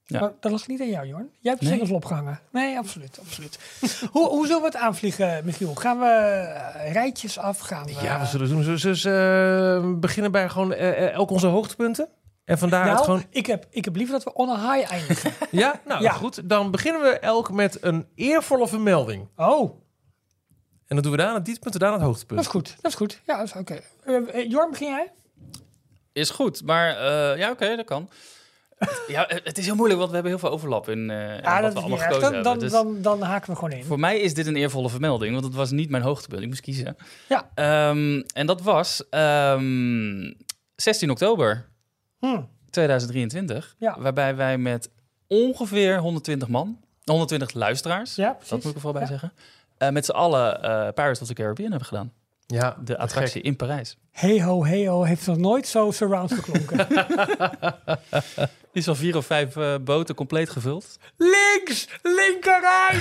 Ja. Maar dat lag niet aan jou, Jorn. Jij hebt de Nee. opgehangen. Nee, absoluut. absoluut. hoe, hoe zullen we het aanvliegen, Michiel? Gaan we eh, rijtjes af? Gaan we... Ja, we zullen doen. Dus, eh, beginnen bij gewoon elk onze hoogtepunten? En vandaar nou, gewoon... ik, heb, ik heb liever dat we on a high eindigen. Ja, nou Ja. goed. Dan beginnen we elk met een eervolle vermelding. oh, En dan doen we daar het dieptepunt en daar het dat hoogtepunt. is goed. Dat is goed. Ja, dat is oké. Eh, eh, Jorn, begin jij? Is goed, maar eh, ja, oké, dat kan. ja, het is heel moeilijk, want we hebben heel veel overlap in, eh in Ja, wat dat we is allemaal gekozen Dan, dan, hebben. Dus dan, dan haken we gewoon in. voor mij is dit een eervolle vermelding, want het was niet mijn hoogtepunt. Ik moest kiezen. Ja. Ehm, en dat was ehm, 16 oktober Hm. 2023, Ja. waarbij wij met ongeveer 120 man, 120 luisteraars, Ja, precies. dat moet ik er vooral bij Ja. zeggen, eh, met z'n allen eh Pirates of the Caribbean hebben gedaan. Ja, De attractie in Parijs. Hey ho, hey ho, heeft nog nooit zo surround geklonken. Is al vier of vijf eh, boten compleet gevuld. Links, linkerrij.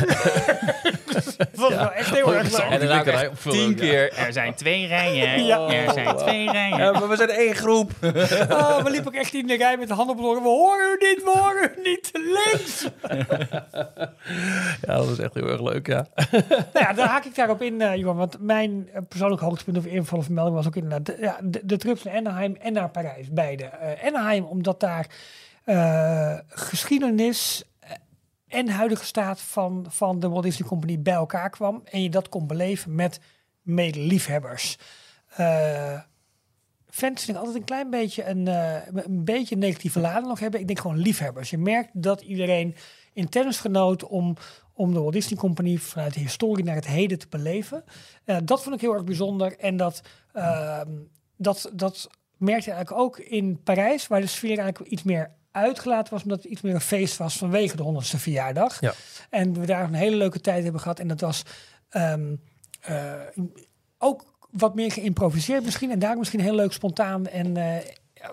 Vond ik wel echt heel erg leuk. En dan tien ja. keer, er zijn twee rijen, Ja. er zijn twee rijen. Ja, maar we zijn één groep. Oh, we liepen ook echt in de rij met de handen op de. We horen u niet, we horen u niet. Links. Ja, dat was echt heel erg leuk, ja. nou ja, dan haak ik daarop in, eh Johan. Want mijn eh, persoonlijk hoogtepunt of invallen vermelding was ook inderdaad de, de, trips naar Anaheim en naar Parijs. Beide. Eh, Anaheim, omdat daar eh, geschiedenis eh, en huidige staat van, van de Walt Disney Company bij elkaar kwam. En je dat kon beleven met medeliefhebbers. Eh fans vind ik altijd een klein beetje een, eh, een beetje negatieve lading nog hebben. Ik denk gewoon liefhebbers. Je merkt dat iedereen intens genoot om, om de Walt Disney Company vanuit de historie naar het heden te beleven. Eh, dat vond ik heel erg bijzonder. En dat, ehm, dat, dat merkte je eigenlijk ook in Parijs, waar de sfeer eigenlijk iets meer uitgelaten was, omdat het iets meer een feest was vanwege de 100ste verjaardag. Ja. En we daar een hele leuke tijd hebben gehad. En dat was ehm, eh, ook wat meer geïmproviseerd misschien. En daar misschien heel leuk spontaan en eh,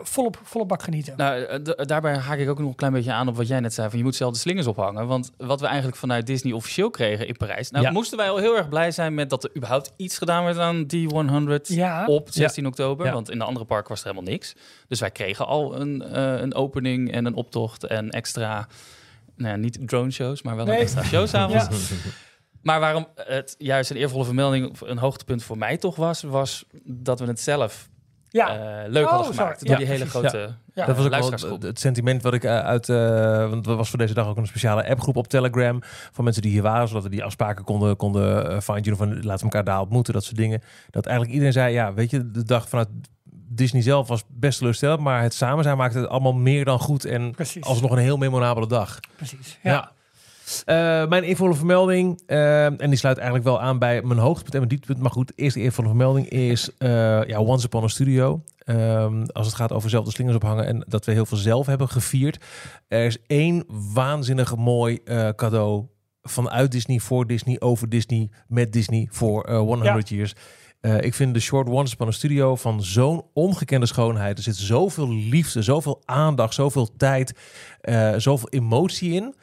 volop, volop bak genieten. Nou, eh, daarbij haak ik ook nog een klein beetje aan op wat jij net zei. Van je moet zelf de slingers ophangen. Want wat we eigenlijk vanuit Disney officieel kregen in Parijs. Nou, Ja. moesten wij al heel erg blij zijn met dat er überhaupt iets gedaan werd aan die 100 Ja. op 16 oktober. Ja. Want in de andere parken was er helemaal niks. Dus wij kregen al een, eh, een opening en een optocht en extra. Nou ja, niet drone shows, maar wel Nee. een extra show s'avonds. Ja. Maar waarom het juist een eervolle vermelding, een hoogtepunt voor mij toch was, was dat we het zelf Ja, eh, leuk Oh, hadden gemaakt. Door Ja, die hele precies. grote Ja. dat was ook wel het sentiment wat ik eh, uit... eh, want er was voor deze dag ook een speciale appgroep op Telegram... van mensen die hier waren, zodat we die afspraken konden, konden eh, fine-tunen van... laten we elkaar daar ontmoeten, dat soort dingen. Dat eigenlijk iedereen zei, ja, weet je, de dag vanuit Disney zelf was best teleurstellend... maar het samen zijn maakte het allemaal meer dan goed... en precies. alsnog een heel memorabele dag. precies. Ja. Ja. Eh, mijn eervolle vermelding, eh, en die sluit eigenlijk wel aan bij mijn hoogtepunt en mijn dieptepunt. Maar goed, eerst de eervolle vermelding is eh, ja, Once Upon a Studio. Ehm, als het gaat over zelf de slingers ophangen en dat we heel veel zelf hebben gevierd. Er is één waanzinnig mooi cadeau vanuit Disney, voor Disney, over Disney, met Disney voor eh 100 years. Ik vind de short Once Upon a Studio van zo'n ongekende schoonheid. Er zit zoveel liefde, zoveel aandacht, zoveel tijd, zoveel emotie in.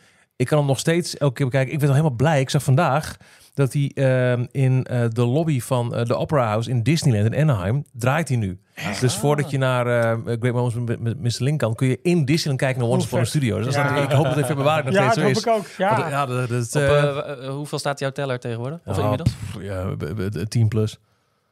Ik kan hem nog steeds elke keer bekijken. Ik ben al helemaal blij. Ik zag vandaag dat hij ehm, in eh, de lobby van eh, de Opera House in Disneyland in Anaheim draait hij nu. Dus voordat je naar eh, Great Moments met, Mr. Link kan, kun je in Disneyland kijken naar Once Upon a vet. Studio. Dus dat Ja. ik hoop dat het in februari nog Ja, steeds dat zo hoop is. ik ook. Ja. Want, ja, dat, dat, Op, hoeveel staat jouw teller tegenwoordig? Of ja, inmiddels? pff, ja, b- b- b- 10 plus.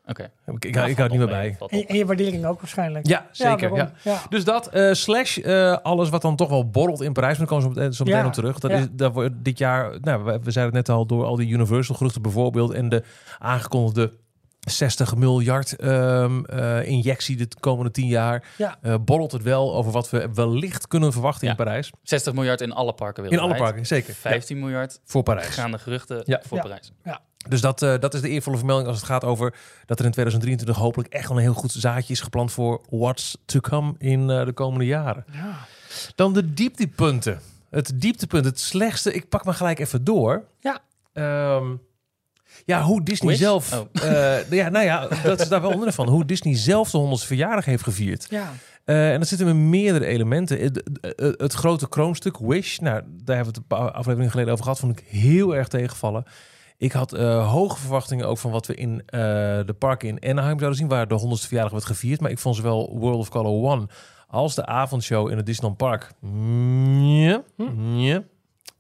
Oké. Ik, ik, hou het niet meer bij. En, en je waardering ook waarschijnlijk. Ja, zeker. ja. Ja. Dus dat, eh, slash eh, alles wat dan toch wel borrelt in Parijs. Maar daar komen we zo meteen, zo meteen Ja, op terug. Dat ja. is, dat wordt dit jaar, nou, we, we zeiden het net al, door al die Universal geruchten bijvoorbeeld. En de aangekondigde 60 miljard ehm, eh, injectie de komende 10 jaar. Ja. eh, borrelt het wel over wat we wellicht kunnen verwachten Ja. in Parijs. 60 miljard in alle parken In alle parken, zeker. Ja, 15 miljard voor Parijs. gaande geruchten Ja. voor Ja. Dus dat, eh, dat is de eervolle vermelding als het gaat over dat er in 2023 hopelijk echt wel een heel goed zaadje is gepland voor what's to come in eh, de komende jaren. Ja. Dan de dieptepunten. Het dieptepunt, het slechtste. Ik pak maar gelijk even door. Ja. Ehm, ja, hoe Disney Wish? zelf... Oh. eh, ja, nou ja, dat is daar wel onder van. Hoe Disney zelf de 100 verjaardag heeft gevierd. Ja. Eh, en dat zit hem in meerdere elementen. Het, het- het grote kroonstuk, Wish, nou, daar hebben we het een paar afleveringen geleden over gehad, vond ik heel erg tegenvallen. Ik had eh, hoge verwachtingen ook van wat we in eh, de parken in Anaheim zouden zien, waar de 100ste verjaardag werd gevierd. Maar ik vond zowel World of Color 1 als de avondshow in het Disneyland Park. Ja.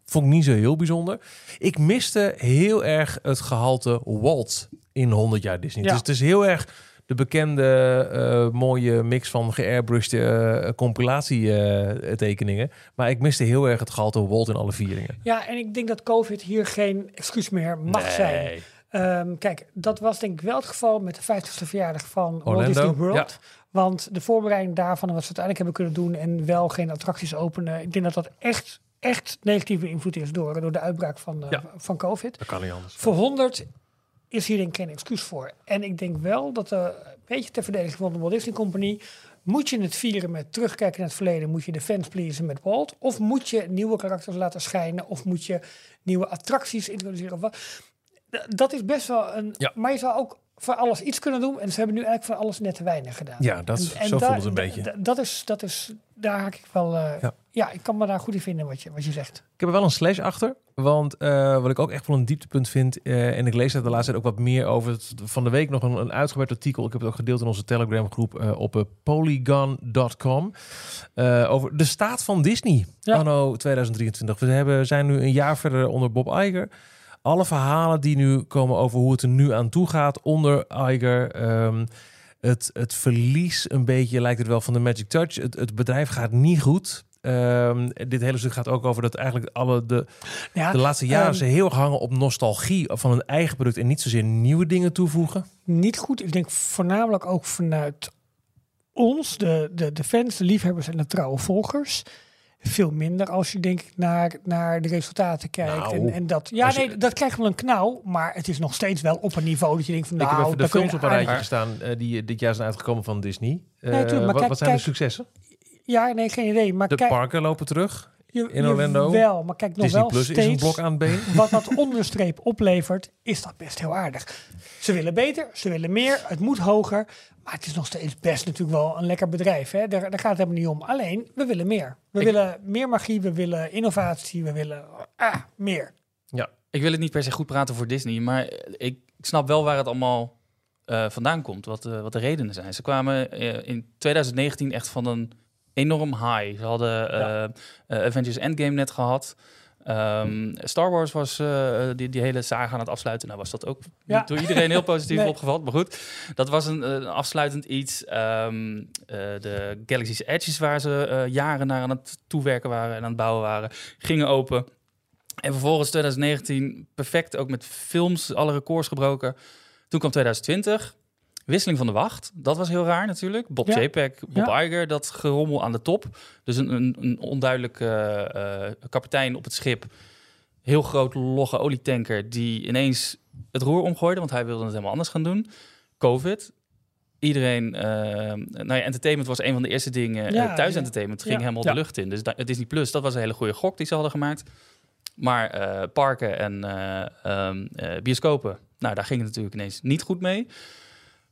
Vond ik niet zo heel bijzonder. Ik miste heel erg het gehalte Walt in 100 jaar Disney. Ja. Dus het is heel erg de bekende eh, mooie mix van geairbrushed uh, compilatietekeningen. maar ik miste heel erg het gehalte Walt in alle vieringen. Ja, en ik denk dat COVID hier geen excuus meer mag zijn. Um, kijk, dat was denk ik wel het geval met de 50ste verjaardag van Orlando. Walt Disney World. Ja. Want de voorbereiding daarvan en wat ze uiteindelijk hebben kunnen doen en wel geen attracties openen, ik denk dat dat echt, echt negatieve invloed is door, door de uitbraak van, uh, ja. van COVID. Dat kan niet anders. Voor 100 is hier denk ik geen excuus voor. En ik denk wel dat er een beetje ter verdediging van de Walt Disney Company moet je het vieren met terugkijken naar het verleden, moet je de fans pleasen met Walt, of moet je nieuwe karakters laten schijnen, of moet je nieuwe attracties introduceren. Of wat. Dat is best wel een. Ja. Maar je zou ook voor alles iets kunnen doen. En ze hebben nu eigenlijk voor alles net te weinig gedaan. Ja, dat is, en, en zo daar- voelt het een beetje. Dat is, dat is, daar haak ik wel. eh, Ja. ja. ik kan me daar goed in vinden wat je, wat je zegt. Ik heb er wel een slash achter. Want eh, wat ik ook echt wel een dieptepunt vind. eh, en ik lees er de laatste tijd ook wat meer over. Het, van de week nog een, een uitgebreid artikel. Ik heb het ook gedeeld in onze Telegram groep eh, op polygon.com. eh, over de staat van Disney. Ja. Anno 2023. We hebben, zijn nu een jaar verder onder Bob Iger. Alle verhalen die nu komen over hoe het er nu aan toe gaat onder Iger. ehm, het, het verlies een beetje lijkt het wel van de Magic Touch. Het, het bedrijf gaat niet goed. Ehm, dit hele stuk gaat ook over dat eigenlijk alle de, Ja, de laatste jaren ehm, ze heel erg hangen op nostalgie van hun eigen product en niet zozeer nieuwe dingen toevoegen. niet goed. Ik denk voornamelijk ook vanuit ons, de, de, de fans, de liefhebbers en de trouwe volgers. Veel minder als je denk ik naar, naar de resultaten kijkt. Nou, en, en dat, ja, als je- nee, dat krijgt wel een knauw. Maar het is nog steeds wel op een niveau dat je denkt van ik nou, heb even de films op een rijtje gestaan eh, die dit jaar zijn uitgekomen van Disney. Eh, tuurlijk, maar wat, kijk- wat zijn de successen? Ja, nee, geen idee. Maar De parken lopen terug. Je, in Orlando. Wel, maar kijk nog Disney wel Plus steeds. is een blok aan het been. wat dat onderstreep oplevert, is dat best heel aardig. Ze willen beter, ze willen meer, het moet hoger. Maar het is nog steeds best natuurlijk wel een lekker bedrijf. Hè? Daar, daar gaat het helemaal niet om. Alleen, we willen meer. We Ik- willen meer magie, we willen innovatie, we willen ah, meer. Ik wil het niet per se goed praten voor Disney, maar ik, ik snap wel waar het allemaal eh, vandaan komt, wat, eh, wat de redenen zijn. Ze kwamen eh, in 2019 echt van een enorm high. Ze hadden eh, eh, Avengers Endgame net gehad. Ehm, Star Wars was eh, die, die hele saga aan het afsluiten. Nou was dat ook Ja. niet door iedereen heel positief Nee. opgevat. Maar goed, dat was een, een afsluitend iets. Ehm, eh, de Galaxy's Edges waar ze jaren naar aan het toewerken waren en aan het bouwen waren, gingen open. En vervolgens 2019 perfect ook met films alle records gebroken. Toen kwam 2020. Wisseling van de wacht. Dat was heel raar natuurlijk. Bob Ja. Bob Ja. Iger, dat gerommel aan de top. Dus een, een, een onduidelijke eh, kapitein op het schip. Heel groot logge olietanker die ineens het roer omgooide, want hij wilde het helemaal anders gaan doen. Covid. Iedereen, eh nou ja, entertainment was een van de eerste dingen. Ja, Eh, thuis entertainment ging helemaal de lucht in. Dus da- Disney Plus, dat was een hele goede gok die ze hadden gemaakt. Maar eh, parken en eh, ehm, eh, bioscopen, nou, daar ging het natuurlijk ineens niet goed mee.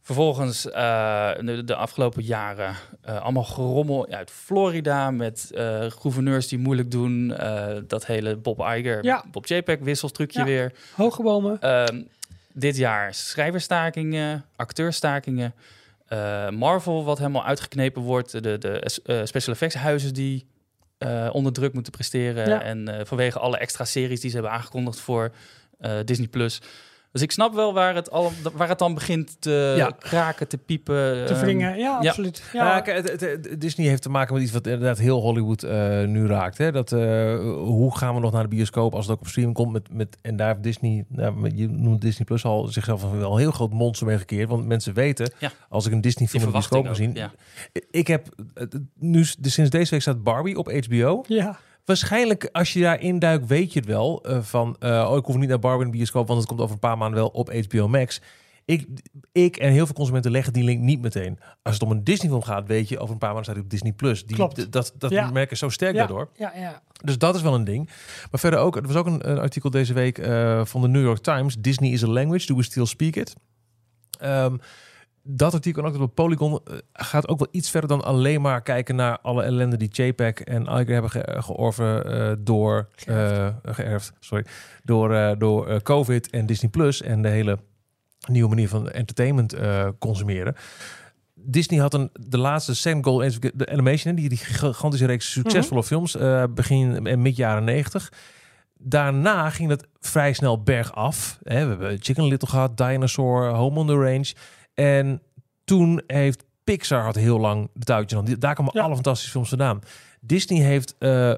Vervolgens eh, de, de afgelopen jaren eh, allemaal gerommel uit Florida met eh, gouverneurs die moeilijk doen. dat hele Bob Iger, Ja. Bob JPEG wisselstrucje Ja. weer. Hoge bomen. Ehm, dit jaar schrijverstakingen, acteurstakingen. Marvel, wat helemaal uitgeknepen wordt. De, de special effects huizen die onder druk moeten presteren. Ja. En vanwege alle extra series die ze hebben aangekondigd voor Disney+. Plus. Dus ik snap wel waar het, al, waar het dan begint te Ja. kraken, te piepen. Te ehm, wringen. Ja, ja. absoluut. Ja, Ja, kijk, het- het- het- Disney heeft te maken met iets wat inderdaad heel Hollywood eh, nu raakt. Hè? Dat, eh, hoe gaan we nog naar de bioscoop als het ook op streaming komt? Met, met, en daar heeft Disney, nou, met- je noemt Disney Plus al zichzelf wel een heel groot monster mee gekeerd. Want mensen weten, Ja. als ik een Disney film in de bioscoop gezien. ja. Ik heb nu, sinds deze week staat Barbie op HBO. ja. Waarschijnlijk, als je daarin duikt, weet je het wel. eh, van, eh, oh, ik hoef niet naar Barbie in de bioscoop, want het komt over een paar maanden wel op HBO Max. Ik, ik en heel veel consumenten leggen die link niet meteen. Als het om een Disney film gaat, weet je, over een paar maanden staat hij op Disney Plus. Die, Klopt. Dat, dat Ja. merken zo sterk ja, daardoor. Ja, ja. Dus dat is wel een ding. Maar verder ook, er was ook een, een artikel deze week eh, van de New York Times. Disney is a language, do we still speak it? Ehm, dat artikel en ook dat op Polygon eh, gaat ook wel iets verder dan alleen maar kijken naar alle ellende die JPEG en Iger hebben ge georven eh, door eh, geërfd, sorry, door, eh, door eh, COVID en Disney Plus en de hele nieuwe manier van entertainment eh, consumeren. Disney had een, de laatste second goal, de animation, die, die gigantische reeks succesvolle films, eh, begin en mid jaren 90. Daarna ging het vrij snel bergaf. Hè. We hebben Chicken Little gehad, Dinosaur, Home on the Range. En toen heeft Pixar had heel lang de touwtje. aan. Daar komen Ja. alle fantastische films vandaan. Disney heeft eh,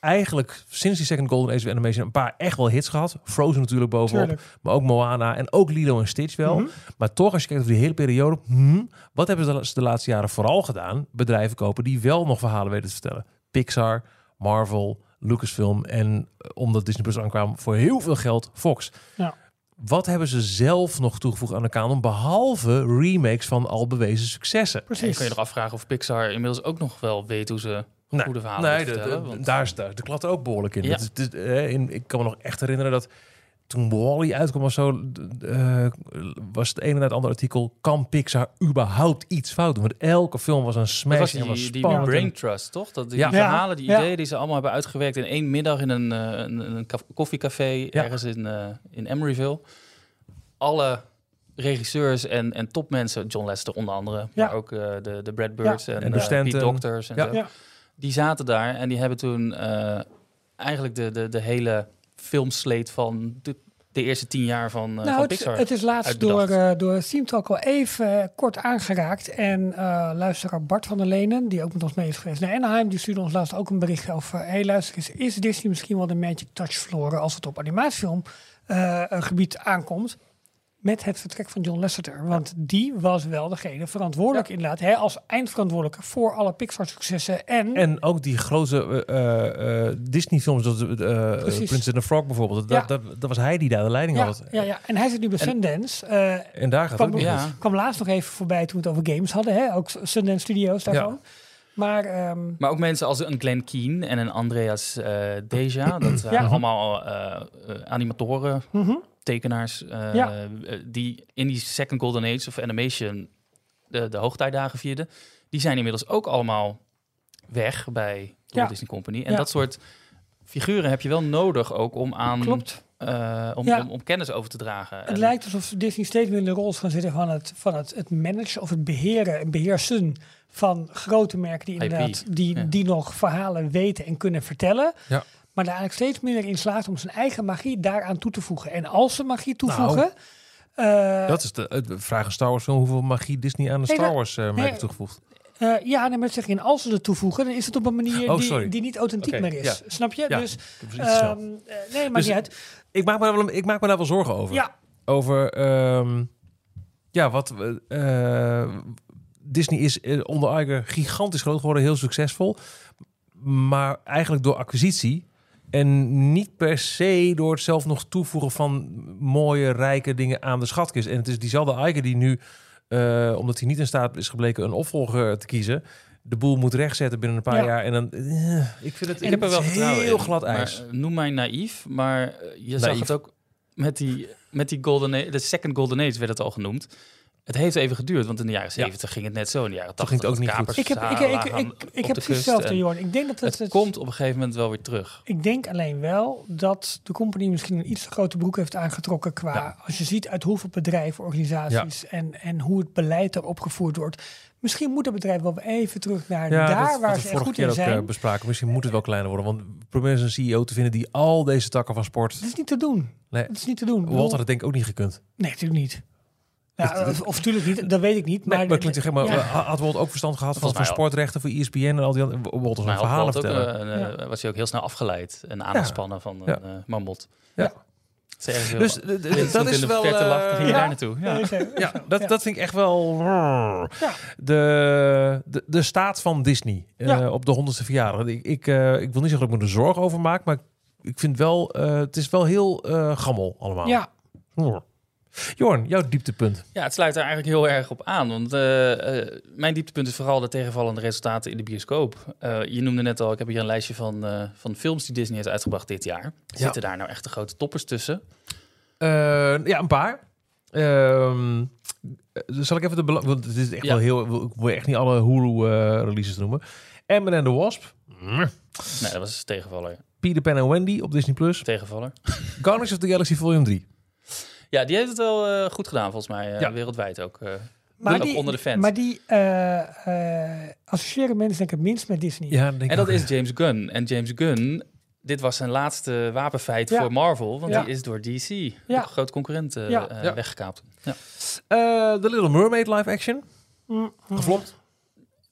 eigenlijk sinds die Second Golden Age of Animation een paar echt wel hits gehad. Frozen natuurlijk bovenop, Tuurlijk. maar ook Moana en ook Lilo en Stitch wel. Mhm. Maar toch, als je kijkt over die hele periode, hmm, wat hebben ze de, de laatste jaren vooral gedaan? Bedrijven kopen die wel nog verhalen weten te vertellen. Pixar, Marvel, Lucasfilm en eh, omdat Disney Plus aankwam voor heel veel geld Fox. Ja. Wat hebben ze zelf nog toegevoegd aan de kanon behalve remakes van al bewezen successen? En Precies. kan je nog afvragen of Pixar inmiddels ook nog wel weet hoe ze Nee, goede verhalen Nee, de- de- want- daar is daar, de klat er ook behoorlijk in. Ja. Eh, in. Ik kan me nog echt herinneren dat toen Wally uitkwam of zo, eh, was het een en het andere artikel, kan Pixar überhaupt iets fout doen? Want elke film was een Dat smash was en was die, die. Brain Trust, toch? Dat die Ja. verhalen, die Ja. ideeën die ze allemaal hebben uitgewerkt in één middag in een, eh, een, koffiecafé ergens in, eh, in Emeryville. Alle regisseurs en, en topmensen, John Lester onder andere, Ja. maar ook eh, de, de Brad Birds en, En de. Pete Doctors en Ja. zo. Ja. Die zaten daar en die hebben toen eh, eigenlijk de, de, de hele filmsleet van de, de eerste tien jaar van, eh, Nou, van het, Pixar. het is laatst door, eh door al even eh, kort aangeraakt. En eh luisteraar Bart van der Lenen, die ook met ons mee is geweest naar Anaheim, die stuurde ons laatst ook een bericht over... Hé, hey, luister eens, is Disney misschien wel de Magic Touch verloren als het op animatiefilm eh, een gebied aankomt? Met het vertrek van John Lasseter. Want die was wel degene verantwoordelijk inderdaad. Hè, als eindverantwoordelijke voor alle Pixar-successen. En, En ook die grote eh, eh, Disney-films, zoals uh. Princess and the Frog bijvoorbeeld. Ja. Dat, dat, dat was hij die daar de leiding ja, had. ja, ja, en hij zit nu bij En- Sundance. eh, En daar gaat Kwam- het ook niet Ja. goed. kwam laatst nog even voorbij toen we het over games hadden. Hè? Ook Sundance Studios daarvan. Maar ehm, Maar ook mensen als een Glenn Keane en een Andreas eh Deja. Dat zijn Ja. allemaal eh, eh, animatoren, mhm. Tekenaars. eh, Ja. eh, die in die Second Golden Age of Animation de, de hoogtijdagen vierden. Die zijn inmiddels ook allemaal weg bij de Ja. Disney Company. En Ja. dat soort figuren heb je wel nodig ook om aan... klopt. eh, om, Ja. om, om kennis over te dragen. Het En- lijkt alsof Disney steeds meer in de rol is gaan zitten van het, van het, het managen of het beheren en beheersen van grote merken die inderdaad die, ja. die nog verhalen weten en kunnen vertellen. Ja. Maar daar eigenlijk steeds minder in slaagt om zijn eigen magie daaraan toe te voegen. En als ze magie toevoegen. eh, Dat is de, het vraag aan Star Wars film, hoeveel magie Disney aan de Nee, Star Wars eh merk nee. toegevoegd. eh, ja, nee, maar zeg in als ze het toevoegen, dan is het op een manier Oh, die, die niet authentiek meer is. ja. Snap je? Ja, Dus ehm, eh, nee, maar Dus- niet uit. ik, maak me daar wel, ik maak me daar wel zorgen over. Ja, Over, ehm, ja, wat... eh, Disney is eh, onder Iger gigantisch groot geworden, heel succesvol. Maar eigenlijk door acquisitie. En niet per se door het zelf nog toevoegen van mooie, rijke dingen aan de schatkist. En het is diezelfde Iger die nu, eh, omdat hij niet in staat is gebleken een opvolger te kiezen, de boel moet rechtzetten binnen een paar Ja. jaar. En dan, eh, ik vind het, Ik heb er wel vertrouwen heel in. glad ijs. eh, noem mij naïef, maar je zag het ook met die, met die Golden Age, de Second Golden Age werd het al genoemd. Het heeft even geduurd, want in de jaren 70 ging het net zo. In de jaren Toen 80 ging het ook niet goed. ik heb, ik, ik, ik, heb hetzelfde, Jorn. Ik denk dat het, Het komt op een gegeven moment wel weer terug. Ik denk alleen wel dat de company misschien een iets te grote broek heeft aangetrokken qua... Als je ziet uit hoeveel bedrijven, organisaties en, en hoe het beleid erop gevoerd wordt. Misschien moet het bedrijf wel even terug naar Ja, daar dat, waar ze echt vorige goed keer in ook zijn. eh, bespraken. Misschien moet het wel kleiner worden. Want probeer eens een CEO te vinden die al deze takken van sport... Dat is niet te doen. Nee. Dat is niet te doen. Ik bedoel- Walt had het denk ik ook niet gekund. Nee, natuurlijk niet. Ja, of, of natuurlijk niet, dat weet ik niet. Maar, Maar, maar, klinkt gek, maar ja. eh, had Walt ook verstand gehad van, sportrechten voor ESPN en al die andere... Walt was Volgens mij een ook, vertellen. eh, een, eh, was hij ook heel snel afgeleid en aangespannen van een Ja. eh, mammoet. Ja. Heel- dus dat is wel... verte lag, dan ging je eh, daar naartoe. Ja. Nee, dat, dat vind ik echt wel... Ja. De, de, de staat van Disney eh, Ja. op de honderdste verjaardag. Ik, ik, eh, ik wil niet zeggen dat ik me er zorgen over maak, maar ik vind wel... eh, het is wel heel eh gammel allemaal. ja. Jorn, jouw dieptepunt. Ja, het sluit er eigenlijk heel erg op aan. Want eh, eh, mijn dieptepunt is vooral de tegenvallende resultaten in de bioscoop. Eh, je noemde net al, ik heb hier een lijstje van, van films die Disney heeft uitgebracht dit jaar. Zitten daar nou echt de grote toppers tussen? Ja, een paar. Ehm, eh, zal ik even de belang... Want het is echt Ja. wel heel... Ik wil echt niet alle Hulu-releases noemen. Ant-Man and the Wasp. Nee, dat was een tegenvaller. Peter Pan en Wendy op Disney+. Plus. Tegenvaller. Guardians of the Galaxy Volume 3. Ja, die heeft het wel eh, goed gedaan volgens mij. eh, Ja. Wereldwijd ook. eh. Maar Ook die, onder de fans. maar die eh, eh, associëren mensen denk ik het minst met Disney. Ja, denk En dat ook. is James Gunn. En James Gunn, dit was zijn laatste wapenfeit Ja. voor Marvel, want Ja. die is door DC, Ja. de grote concurrent, Ja. Ja. weggekaapt. Ja. Eh, The Little Mermaid live action. Mm, mm. Geflopt.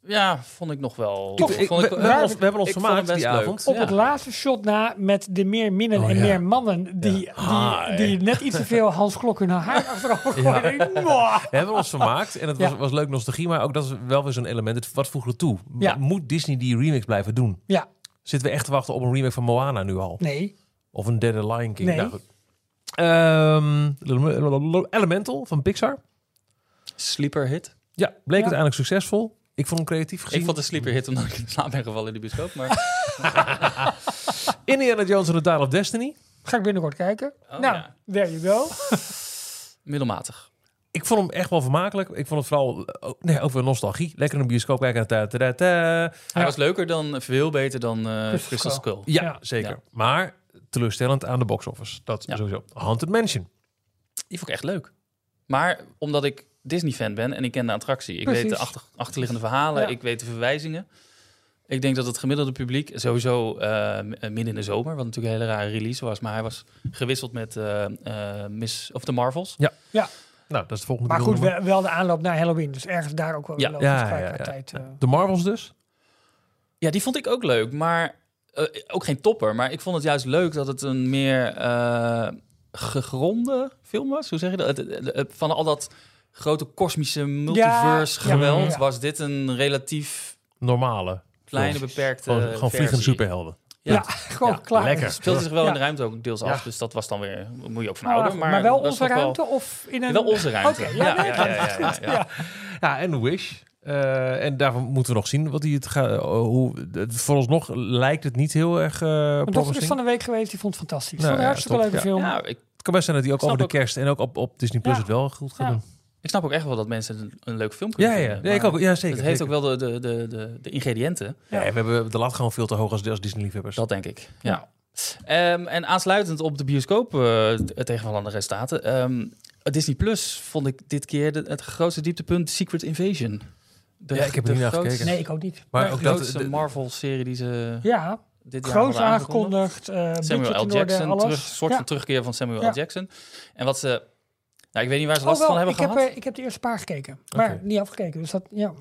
Ja, vond ik nog wel. Ik- ik- vond we, we hebben ons, we hebben ons ik vermaakt die best leuk. avond. Op Ja. het laatste shot na met de meer minnen Oh, en ja. meer mannen die, Ja. die, die net iets te veel Hans Klok hun haar achterover. Ik "Mwah." We hebben ons vermaakt en het was, Ja. was leuk nostalgie, maar ook dat is wel weer zo'n element. Het, wat voegt het toe? Ja. Moet Disney die remix blijven doen? Ja, Zitten we echt te wachten op een remake van Moana nu al? nee. Of een derde Lion King? Nee. Nou. Ehm, Elemental van Pixar. Sleeper hit. Ja, bleek Ja. uiteindelijk succesvol. Ik vond hem creatief gezien. Ik vond de sleeper hit omdat ik in slaap ben gevallen in de bioscoop. Maar Indiana Jones and the Dial of Destiny. Ga ik binnenkort kijken. Oh, nou, ja. there you go. middelmatig. Ik vond hem echt wel vermakelijk. Ik vond het vooral eh, ook, nee, weer nostalgie. Lekker in de bioscoop kijken. Ta, ta, ta, ta. Hij Ja. was leuker dan, veel beter dan eh Crystal Skull. Skull. Ja, Ja. zeker. Ja. Maar teleurstellend aan de box office. Dat Ja. sowieso. Haunted Mansion. Die vond ik echt leuk. Maar omdat ik Disney-fan ben en ik ken de attractie. Ik Precies. weet de achter, achterliggende verhalen, Ja. ik weet de verwijzingen. Ik denk dat het gemiddelde publiek sowieso eh, eh, midden in de zomer, wat natuurlijk een hele rare release was, maar hij was gewisseld met eh, eh, Miss of the Marvels. Nou, dat is de volgende. Maar goed, we wel, wel de aanloop naar Halloween. Dus ergens daar ook wel Ja. Ja, qua- ja, ja. tijd. eh. De Marvels dus. Ja, die vond ik ook leuk, maar ook geen topper. Maar ik vond het juist leuk dat het een meer eh, gegronde film was. Hoe zeg je dat? Het- het- het- Van al dat grote kosmische multiverse Ja, ja, geweld ja. was dit een relatief Normale. kleine, films. beperkte Gewoon, gewoon vliegende superhelden. ja, Ja. gewoon Ja, klaar. lekker. Het speelde zich wel Ja. in de ruimte ook deels af, dus dat was dan weer, moet je ook van houden. maar, Maar, wel onze wel- ruimte of in een... Wel onze ruimte. Ja, ja, ja, en Wish. Eh, en daarvan moeten we nog zien wat hij het gaat. hoe, het, vooralsnog lijkt het niet heel erg. eh Mijn dochter is van de week geweest, die vond het fantastisch. Nou vond het ja, hartstikke top. leuke Ja. film. Ja, ik, Het kan best zijn dat hij ook over de kerst en ook op, op Disney Plus Ja. het wel goed gaat Ja. doen. Ik snap ook echt wel dat mensen een, een leuke film Ja, kunnen ja, vinden, ja, ik ook. Ja, zeker. Het heeft zeker. ook wel de, de, de, de, de ingrediënten. Ja, we hebben de lat gewoon veel te hoog als, als Disney-liefhebbers. Dat denk ik. Ja. Ehm, en aansluitend op de bioscoop uh, tegenvallende resultaten. ehm, Disney Plus vond ik dit keer de, het grootste dieptepunt Secret Invasion. De, Ja, ik heb er de niet naar grootste- gekeken. Nee, ik ook niet. Maar Nee. ook De dat- de- Marvel-serie die ze Ja, dit jaar groot aangekondigd. aangekondigd. eh Samuel L. Jackson, terug, soort Ja. van terugkeer van Samuel Ja. L. Jackson. En wat ze... Nou, ik weet niet waar ze Oh, last van hebben ik heb, gehad. er- ik heb de eerste paar gekeken, maar niet afgekeken. Dus dat, ja.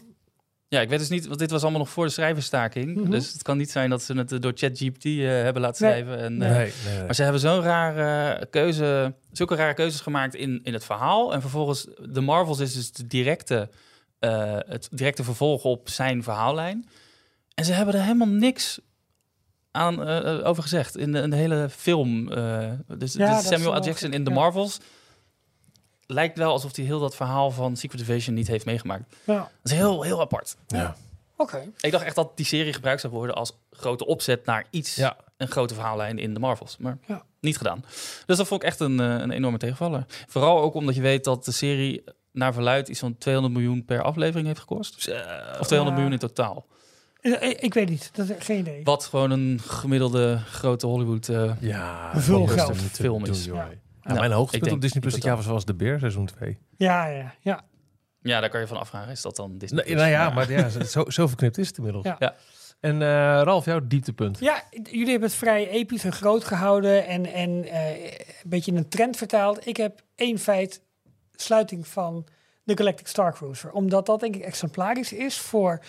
Ja, ik weet dus niet, want dit was allemaal nog voor de schrijverstaking. Mhm. Dus het kan niet zijn dat ze het eh, door ChatGPT eh hebben laten Nee. schrijven. En, Nee, eh, nee, nee. Maar ze hebben zo'n rare keuze, zulke rare keuzes gemaakt in, in het verhaal. En vervolgens, de Marvels is dus de directe, eh, het directe vervolg op zijn verhaallijn. En ze hebben er helemaal niks aan over gezegd in de, in de hele film. eh, dus Ja, dus Samuel L. Jackson in de ja. Lijkt wel alsof hij heel dat verhaal van Secret Invasion niet heeft meegemaakt. ja. Dat is heel, heel apart. ja. Oké. Ik dacht echt dat die serie gebruikt zou worden als grote opzet naar iets, Ja. een grote verhaallijn in de Marvels. Maar Ja. niet gedaan. Dus dat vond ik echt een, eh, een enorme tegenvaller. Vooral ook omdat je weet dat de serie naar verluid iets van 200 miljoen per aflevering heeft gekost. Of 200 Ja. miljoen in totaal. Ik, weet niet, dat is geen idee. Wat gewoon een gemiddelde grote Hollywood... eh, Ja, Veel geld. Film is. joh. Ja, mijn ik hoogtepunt denk op Disney Plus dit jaar was, was De Beer, seizoen 2. Ja, ja, ja. ja, daar kan je van afvragen. Is dat dan Disney? Nee, Plus? nou ja, maar ja, zo, zo verknipt is het inmiddels. Ja. Ja. En eh Ralf, jouw dieptepunt. Ja, jullie hebben het vrij episch en groot gehouden en, en eh, een beetje in een trend vertaald. Ik heb één feit, sluiting van de Galactic Star Cruiser. Omdat dat denk ik exemplarisch is voor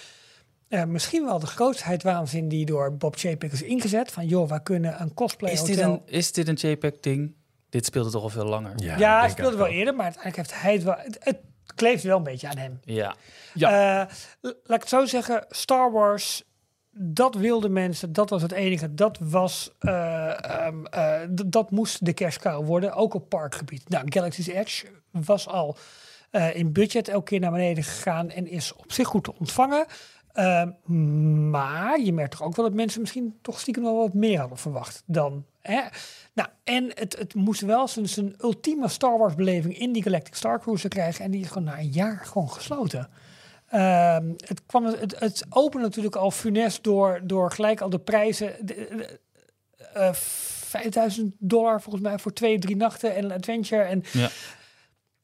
eh, misschien wel de grootsheidwaanzin die door Bob Chapek is ingezet. Van joh, we kunnen een cosplay Is dit hotel... een, is dit een JPEG-ding? Dit speelde toch al veel langer? Ja, ja, hij speelde wel eerder, maar uiteindelijk heeft hij het wel... Het, het kleeft wel een beetje aan hem. Ja. Ja. laat ik het zo zeggen, Star Wars, dat wilden mensen, dat was het enige. Dat was, eh, ehm, eh, dat moest de kerstkou worden, ook op parkgebied. Nou, Galaxy's Edge was al eh, in budget elke keer naar beneden gegaan en is op zich goed te ontvangen. Ehm, maar je merkt toch ook wel dat mensen misschien toch stiekem wel wat meer hadden verwacht dan. Hè? Nou, en het, het moest wel zijn, zijn ultieme Star Wars beleving in die Galactic Star Cruiser krijgen. En die is gewoon na een jaar gewoon gesloten. Ehm, het, kwam, het, het opende natuurlijk al funest door, door gelijk al de prijzen. De, de, eh, 5000 dollar volgens mij voor twee, drie nachten en een adventure. En Ja.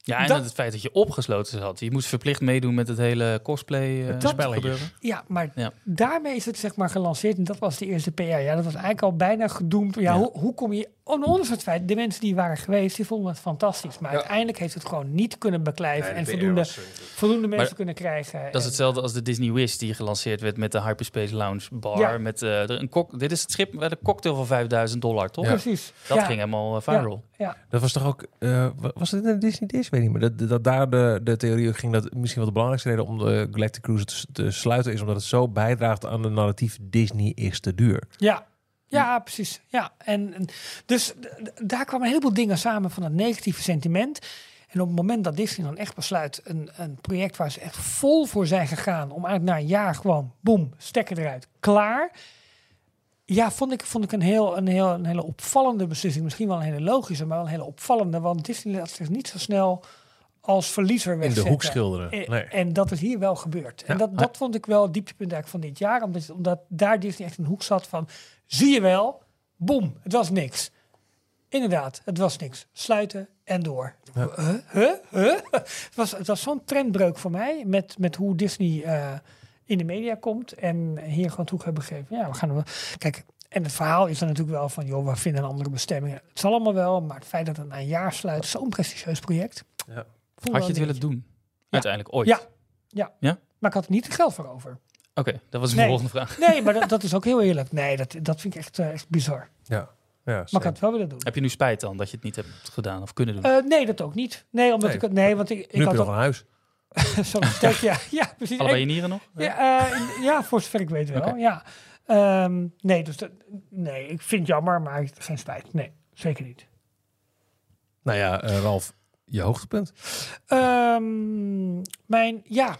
Ja, en Dat- het feit dat je opgesloten zat. Je moest verplicht meedoen met het hele cosplay Dat- gebeuren. Ja, maar Ja. daarmee is het zeg maar gelanceerd. En dat was de eerste PR. Ja, dat was eigenlijk al bijna gedoemd. Ja, Ja. Hoe, hoe kom je... Ondanks het feit, de mensen die waren geweest, die vonden het fantastisch. Maar Ja. uiteindelijk heeft het gewoon niet kunnen beklijven. en voldoende, voldoende mensen kunnen krijgen. Dat is hetzelfde als de Disney Wish die gelanceerd werd met de Hyperspace Lounge bar. Ja. Met, eh, een kok dit is het schip met een cocktail van 5000 dollar, toch? Ja. Precies. Dat ja, ging helemaal eh, viral. Ja, Dat was toch ook, eh, wa- was het in de Disney Dish? Weet niet meer. Dat, dat daar de, de theorie ging dat misschien wel de belangrijkste reden om de Galactic Cruise te, te sluiten is omdat het zo bijdraagt aan de narratief Disney is te duur. ja. Ja, precies. Ja, en, en dus daar kwamen een heleboel dingen samen van het negatieve sentiment. En op het moment dat Disney dan echt besluit, een, een project waar ze echt vol voor zijn gegaan, om eigenlijk na een jaar gewoon, boem, stekker eruit, klaar. Ja, vond ik, vond ik een, heel, een, heel, een hele opvallende beslissing. Misschien wel een hele logische, maar wel een hele opvallende. Want Disney laat zich niet zo snel als verliezer In de wegzetten. hoek schilderen. En, Nee. en dat is hier wel gebeurd. En dat, dat vond ik wel het dieptepunt eigenlijk van dit jaar. Omdat, omdat daar Disney echt in een hoek zat van... Zie je wel, boem, het was niks. Inderdaad, het was niks. Sluiten en door. Ja. Huh? Huh? Huh? Het was, het was zo'n trendbreuk voor mij met, met hoe Disney eh, in de media komt. En hier gewoon toe hebben gegeven. Ja, we gaan wel. Kijk, en het verhaal is dan natuurlijk wel van, joh, we vinden een andere bestemming. Het zal allemaal wel, maar het feit dat het na een jaar sluit, zo'n prestigieus project. Ja. Had je het willen doen? Uiteindelijk, ooit? Ja. Ja. Ja? Maar ik had er niet het geld voor over. Oké, dat was de Nee. volgende vraag. Nee, maar dat, dat is ook heel eerlijk. Nee, dat, dat vind ik echt, eh, echt bizar. Ja. Ja, Maar ik had het wel willen doen. Heb je nu spijt dan dat je het niet hebt gedaan of kunnen doen? Eh, nee, dat ook niet. Nee, omdat Nee. ik het. Nee, want ik, nu ik heb had je nog een huis. zo'n stuk. Ja, ja, precies. Allebei je nieren nog? ja, eh, ja, voor zover ik weet wel. Ja. Ehm, nee, dus dat, nee, ik vind het jammer, maar ik- geen spijt. Nee, zeker niet. Nou ja, eh, Ralf, je hoogtepunt. Ehm, mijn, ja,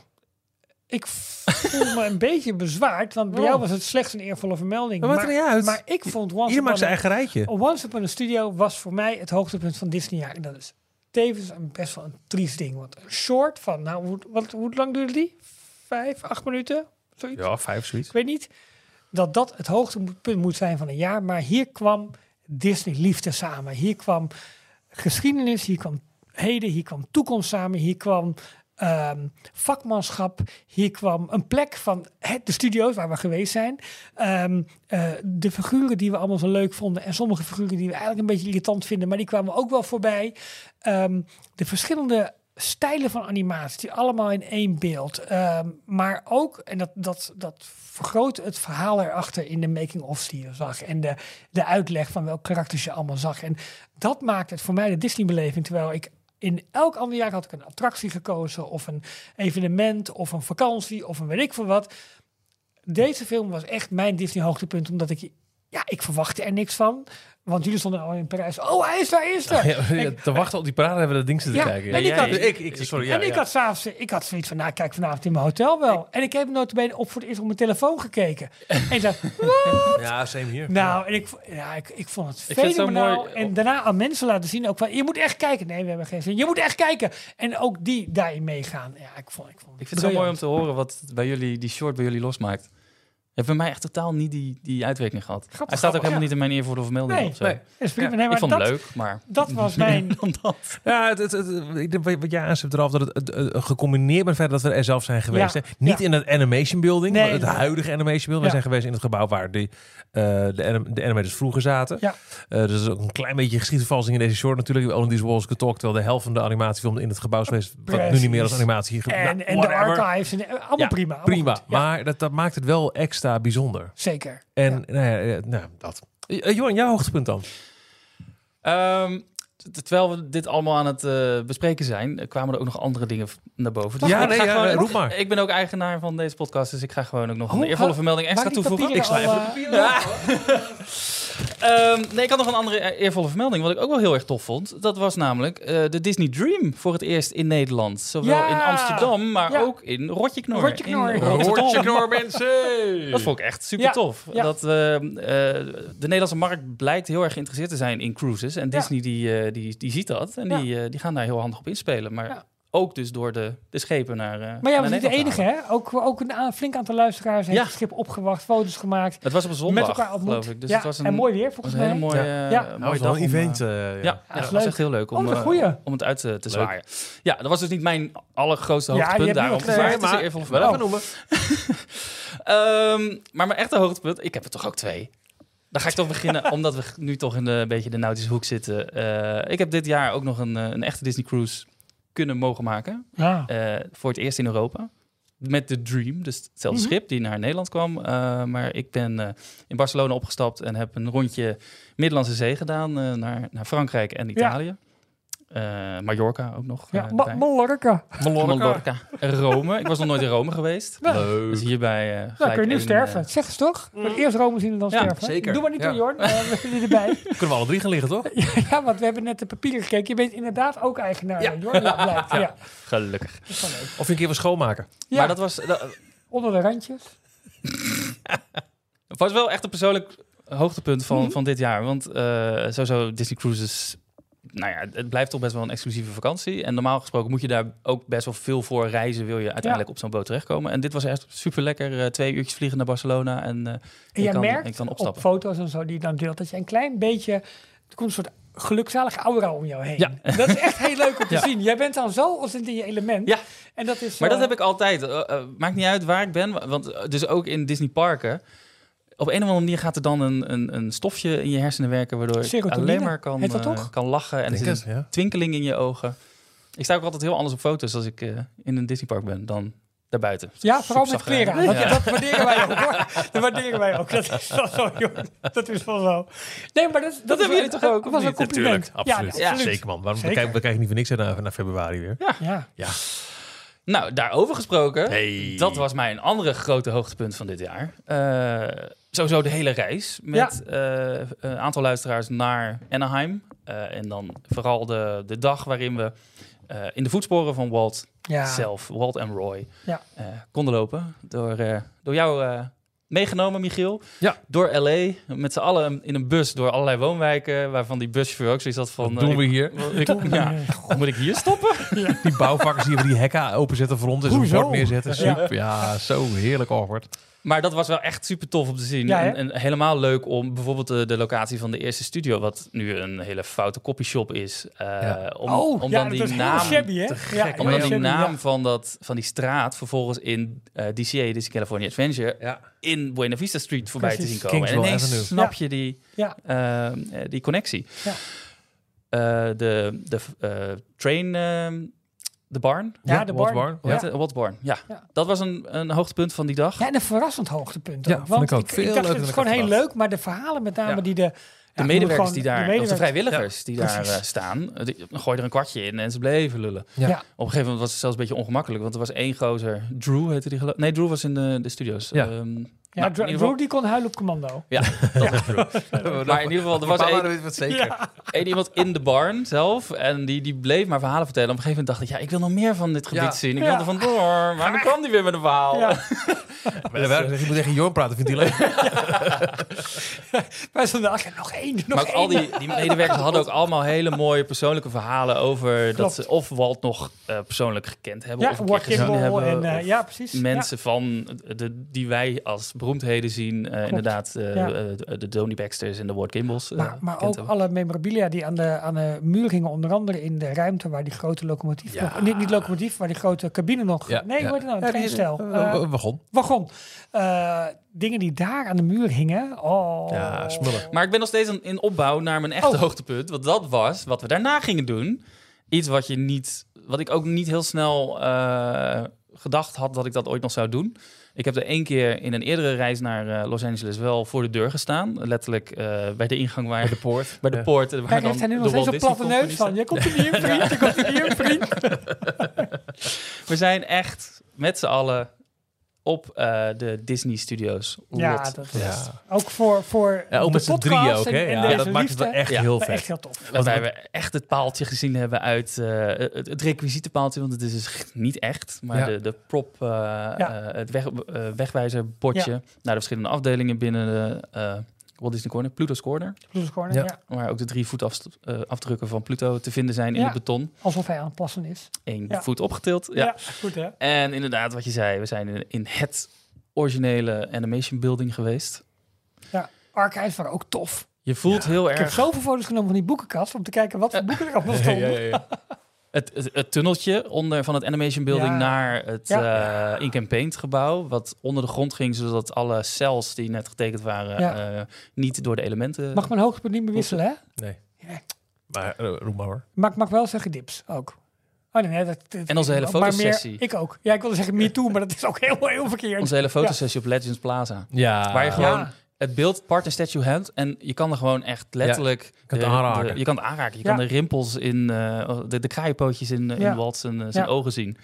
ik voel me een beetje bezwaard, want bij Oh. jou was het slechts een eervolle vermelding. Maar uit. maar ik vond Once Ieder maakt Upon zijn a- eigen rijtje. Once Upon a Studio was voor mij het hoogtepunt van Disney jaar. En dat is tevens een best wel een triest ding. Want een short van, nou, hoe, wat, hoe lang duurde die? Vijf, acht minuten? Zoiets? Ja, vijf zoiets. Ik weet niet dat dat het hoogtepunt moet zijn van een jaar. Maar hier kwam Disney liefde samen. Hier kwam geschiedenis, hier kwam heden, hier kwam toekomst samen. Hier kwam ehm, vakmanschap. Hier kwam een plek van de studio's waar we geweest zijn. Ehm, eh, de figuren die we allemaal zo leuk vonden. En sommige figuren die we eigenlijk een beetje irritant vinden. Maar die kwamen ook wel voorbij. Ehm, de verschillende stijlen van animatie, die allemaal in één beeld. Maar ook, en dat, dat, dat vergroot het verhaal erachter in de making-ofs die je zag. En de, de uitleg van welke karakters je allemaal zag. En dat maakt het voor mij de Disney-beleving. Terwijl ik in elk ander jaar had ik een attractie gekozen. Of een evenement, of een vakantie, of een weet ik veel wat. Deze film was echt mijn Disney-hoogtepunt. Omdat ik, ja, ik verwachtte er niks van. Want jullie stonden al in Parijs. Oh, hij is daar, hij is daar. Ja, ja, te wachten op die parade hebben we dat ding zitten Ja, kijken. en ik Ja, had- ik, ik, sorry, ja, en ik ja. had s'avonds, ik had zoiets van, nou kijk vanavond in mijn hotel wel. En ik heb notabene op voor het eerst op mijn telefoon gekeken. En ik dacht, Ja, same hier. nou, en ik, ja, ik, ik vond het vind het zo fenomenaal. mooi- En daarna aan mensen laten zien ook van, je moet echt kijken. Nee, we hebben geen zin. Je moet echt kijken. En ook die daarin meegaan. Ja, ik vond, ik vond Ik vind het zo mooi om te horen wat bij jullie, die short bij jullie losmaakt. Heeft bij mij echt totaal niet die, die uitwerking gehad. Hij staat ook helemaal ja. niet in mijn eervoorde vermelding Nee, of zo. nee. Is prima. Ja, nee, maar ik vond dat, het leuk, maar... dat was mijn... Dan dat. Ja, het, het, het- ik denk wat- wat jij aanzet eraf, dat het, het, het gecombineerd met het feit dat we er zelf zijn geweest. Ja, Hè? Niet ja. in het animation building, Nee, maar het huidige animation building. We zijn geweest in het gebouw waar die, eh, de, anim- de animators vroeger zaten. Ja. Eh, dus dat is ook een klein beetje geschiedsvervalsing in deze short natuurlijk. We Only These Walls Could Talk, terwijl de helft van de animatiefilm in het gebouw is geweest. Wat nu niet meer als animatie En, nou, en de archives. En, eh, allemaal Ja, prima. allemaal Prima, goed. Ja, maar dat, dat maakt het wel extra bijzonder. zeker. En nou ja, eh, nou, dat. Uh, Johan, jouw hoogtepunt dan? Ehm, terwijl we dit allemaal aan het eh, bespreken zijn, eh, kwamen er ook nog andere dingen naar boven. Dus Ja, ik nee, ga ja, gewoon- roep maar. Ik ben ook eigenaar van deze podcast, dus ik ga gewoon ook nog een eervolle ha- vermelding extra toevoegen. Ik sla even eh, Ja. Ehm, nee, ik had nog een andere eh, eervolle vermelding, wat ik ook wel heel erg tof vond. Dat was namelijk eh, de Disney Dream voor het eerst in Nederland. Zowel Ja. in Amsterdam, maar Ja. ook in Rotjeknor. Rotjeknor. In Rotjeknor. mensen! Dat vond ik echt super Ja. tof. Ja. Dat, eh, eh, de Nederlandse markt blijkt heel erg geïnteresseerd te zijn in cruises. En Ja. Disney die, eh, die, die ziet dat en Ja. die, die gaan daar heel handig op inspelen. Maar Ja. Ook dus door de, de schepen naar. eh, Maar jij was niet de enige, hè? Ook, ook een a- flink aantal luisteraars heeft Ja. het schip opgewacht, foto's gemaakt. Het was op een zondag, met elkaar ontmoet. geloof ik. Dus ja, het was een, en mooi weer volgens een mij. hele mooie, Ja. eh, Ja. mooie Nou, was dag wel een om, event. eh, eh, ja, ja. ja, is dat was echt heel leuk om, Oh, een eh, om het uit te, te zwaaien. Ja, dat was dus niet mijn allergrootste Ja, je hoogtepunt. daarom. gezegd, maar het is een wel even noemen. Ehm, maar mijn echte hoogtepunt, ik heb er toch ook twee. Dan ga ik toch beginnen, omdat we nu toch in de, een beetje de nautische hoek zitten. Eh, ik heb dit jaar ook nog een, eh, een echte Disney Cruise kunnen mogen maken. Ja. Eh, voor het eerst in Europa. Met de Dream, dus hetzelfde Mhm. schip die naar Nederland kwam. Eh, maar ik ben eh, in Barcelona opgestapt en heb een rondje Middellandse Zee gedaan naar, naar Frankrijk en Italië. Mallorca ook nog. Ja, eh, Ma-. Mallorca. Mallorca. Rome. Ik was nog nooit in Rome geweest. Leuk. Dus hierbij. eh Nou, kun je nu sterven. eh, Zeg eens toch? Moet Eerst Rome zien en dan Ja, sterven. zeker. Doe maar niet Ja. Jorn. Eh, we zitten erbij. Kunnen we alle drie gaan liggen, toch? ja, want we hebben net de papieren gekeken. Je bent inderdaad ook eigenaar, Ja. Jorn. Ja, blijkt. Ja. gelukkig. Dat is wel leuk. Of een keer wat schoonmaken. Ja, Maar dat was, dat onder de randjes. was wel echt een persoonlijk hoogtepunt van, Mhm. van dit jaar. Want eh, sowieso Disney Cruises. Nou ja, het blijft toch best wel een exclusieve vakantie. En normaal gesproken moet je daar ook best wel veel voor reizen. Wil je uiteindelijk op zo'n boot terechtkomen. En dit was echt super lekker. twee uurtjes vliegen naar Barcelona. En, eh, En ik jij kan, merkt kan op opstappen. foto's en zo die je dan deelt, dat je een klein beetje... Er komt een soort gelukzalige aura om jou heen. Ja. Dat is echt heel leuk om te Ja. zien. Jij bent dan zo als in je element. Ja. En dat is... Maar dat eh, heb ik altijd. Eh, eh, maakt niet uit waar ik ben. Want eh, dus ook in Disney parken. Op een of andere manier gaat er dan een, een, een stofje in je hersenen werken. Waardoor je alleen maar kan, eh, kan lachen. En er zit het, een ja. twinkeling in je ogen. Ik sta ook altijd heel anders op foto's als ik eh, in een Disneypark ben dan daarbuiten. Ja, vooral met kleren aan. Dat, Ja. dat waarderen wij ook hoor. Dat waarderen wij ook. Dat is wel zo, joh. Dat is wel zo. Nee, maar dat, dat, hebben jullie toch ook, Dat was een compliment. absoluut. Ja, absoluut. Zeker, man. Waarom Zeker. we kijken, we kijken niet voor niks naar, naar februari weer. Ja. Ja. Nou, daarover gesproken. Hey. Dat was mijn andere grote hoogtepunt van dit jaar. Eh, sowieso de hele reis met eh, een aantal luisteraars naar Anaheim. Eh, en dan vooral de, de dag waarin we eh, in de voetsporen van Walt Ja. zelf, Walt en Roy, Ja. eh, konden lopen. Door, eh, door jou eh, meegenomen, Michiel. Ja. Door L.A. Met z'n allen in een bus door allerlei woonwijken. Waarvan die buschauffeur ook zoiets had van... Wat doen we ik- hier? ik- ja, moet ik hier stoppen? Die bouwvakkers die die hekken openzetten voor ons en zo'n Hoezo? bord neerzetten. Ja. Super. Ja, zo heerlijk awkward. Maar dat was wel echt super tof om te zien. Ja, en, en helemaal leuk om bijvoorbeeld de, de locatie van de eerste studio, wat nu een hele foute copyshop is. eh, Ja. om, oh, om ja, dan die naam, shabby, hè? gek, om dan die shabby, naam ja. van, dat, van die straat vervolgens in eh, DCA, Disney California Adventure, Ja. in Buena Vista Street voorbij Precies. te zien komen. En ineens Avenue. snap je die, Ja. eh, eh, die connectie. Ja. Eh, de de eh, train, ehm, de barn, Ja, de Walt barn. Barn. Ja. het? Ja. Ja. dat was een, een hoogtepunt van die dag. Ja, en een verrassend hoogtepunt Ja, ook. Want ik ook. Veel dacht, leuker het is ik gewoon heel leuk, maar de verhalen met name Ja. die de... De ja, medewerkers gewoon- die daar, de of de vrijwilligers die daar eh, staan, die, gooi er een kwartje in en ze bleven lullen. Ja. Ja. Op een gegeven moment was het zelfs een beetje ongemakkelijk, want er was één gozer, Drew heette die geloof Nee, Drew was in de, de studio's. Ja. Ehm, Ja, nou, in Drew ieder geval- die kon huilen op commando. Ja, dat Drew. maar in ieder geval, er was één, iemand in de barn zelf en die, die bleef maar verhalen vertellen. Op een gegeven moment dacht ik, ja, ik wil nog meer van dit gebied Ja. zien. Ik Ja. wil er vandoor. Maar dan kwam die weer met een verhaal. Ja. Maar je moet tegen Jorn praten, vindt hij leuk. Wij stonden achter, nog één, nog Maar ook één. al die, die medewerkers hadden ook allemaal hele mooie persoonlijke verhalen over dat ze of Walt nog eh, persoonlijk gekend hebben Ja, of een keer Walt gezien Kimball hebben. en... of eh, ja, precies. mensen van de, die wij als beroemdheden zien. eh, inderdaad, eh, Ja. eh, de, Donnie Baxters en de Walt Kimballs. eh, Maar, maar ook alle memorabilia die aan de, aan de muur hingen, onder andere in de ruimte waar die grote locomotief Ja. nog, niet, niet locomotief, waar die grote cabine nog, Ja, nee, ja. hoe heet het nou, eh, Eh, wagon. wagon. Eh, dingen die daar aan de muur hingen, oh. Ja, smullen. Maar ik ben nog steeds in- in opbouw naar mijn echte Oh. hoogtepunt. Want dat was wat we daarna gingen doen. Iets wat je niet, wat ik ook niet heel snel eh, gedacht had dat ik dat ooit nog zou doen. Ik heb er één keer in een eerdere reis naar eh, Los Angeles wel voor de deur gestaan. Letterlijk eh, bij de ingang waar, Bij de poort. bij de Ja. poort. Waar Kijk, dan heeft hij nu de nog steeds een platte neus van. Je komt er niet in, vriend. Je komt er niet in, vriend. We zijn echt met z'n allen op eh, de Disney Studios. Ja, dat Ja. is ook voor, voor Ja, ook de met z'n podcast drieën ook, en- hè? en Ja, deze dat maakt het wel echt Ja. heel vet. Echt heel tof. Waarbij we echt het paaltje gezien hebben uit eh, het, het requisietenpaaltje. Want het is dus niet echt. Maar Ja. de, de prop, eh, Ja. het weg, eh, wegwijzerbordje naar de verschillende afdelingen binnen de, eh, Walt Disney Corner, Pluto's Corner. Blues Corner, Ja. ja. Waar ook de drie voetafdrukken van Pluto te vinden zijn in Ja. het beton. Alsof hij aan het plassen is. Eén Ja. voet opgetild. Ja, Ja. goed hè? En inderdaad, wat je zei, we zijn in, het originele animation building geweest. Ja. Archives waren ook tof. Je voelt heel Ik heb erg zoveel foto's genomen van die boekenkast om te kijken wat voor boeken er allemaal stonden. Het, het, het tunneltje onder van het animation building Ja. naar het Ja. eh, Ink and Paint gebouw, wat onder de grond ging, zodat alle cells die net getekend waren Ja. eh, niet door de elementen. Mag mijn hoogtepunt niet meer wisselen, hè? Nee. Ja. Maar uh, roep maar hoor. Maar ik mag wel zeggen dips ook. Oh nee, nee, dat, dat- En onze hele maar meer- fotosessie. Ik ook. Ja, ik wilde zeggen me too, maar dat is ook heel, heel verkeerd. Onze hele fotosessie op Legends Plaza. Ja. Waar je gewoon Ja. Het beeld part statue hebt en je kan er gewoon echt letterlijk kan het de- aanraken. de- je kan het aanraken. Je Ja. kan de rimpels in eh, de, de kraaienpootjes in, eh, Ja. in Walt zijn, eh, zijn Ja. ogen zien.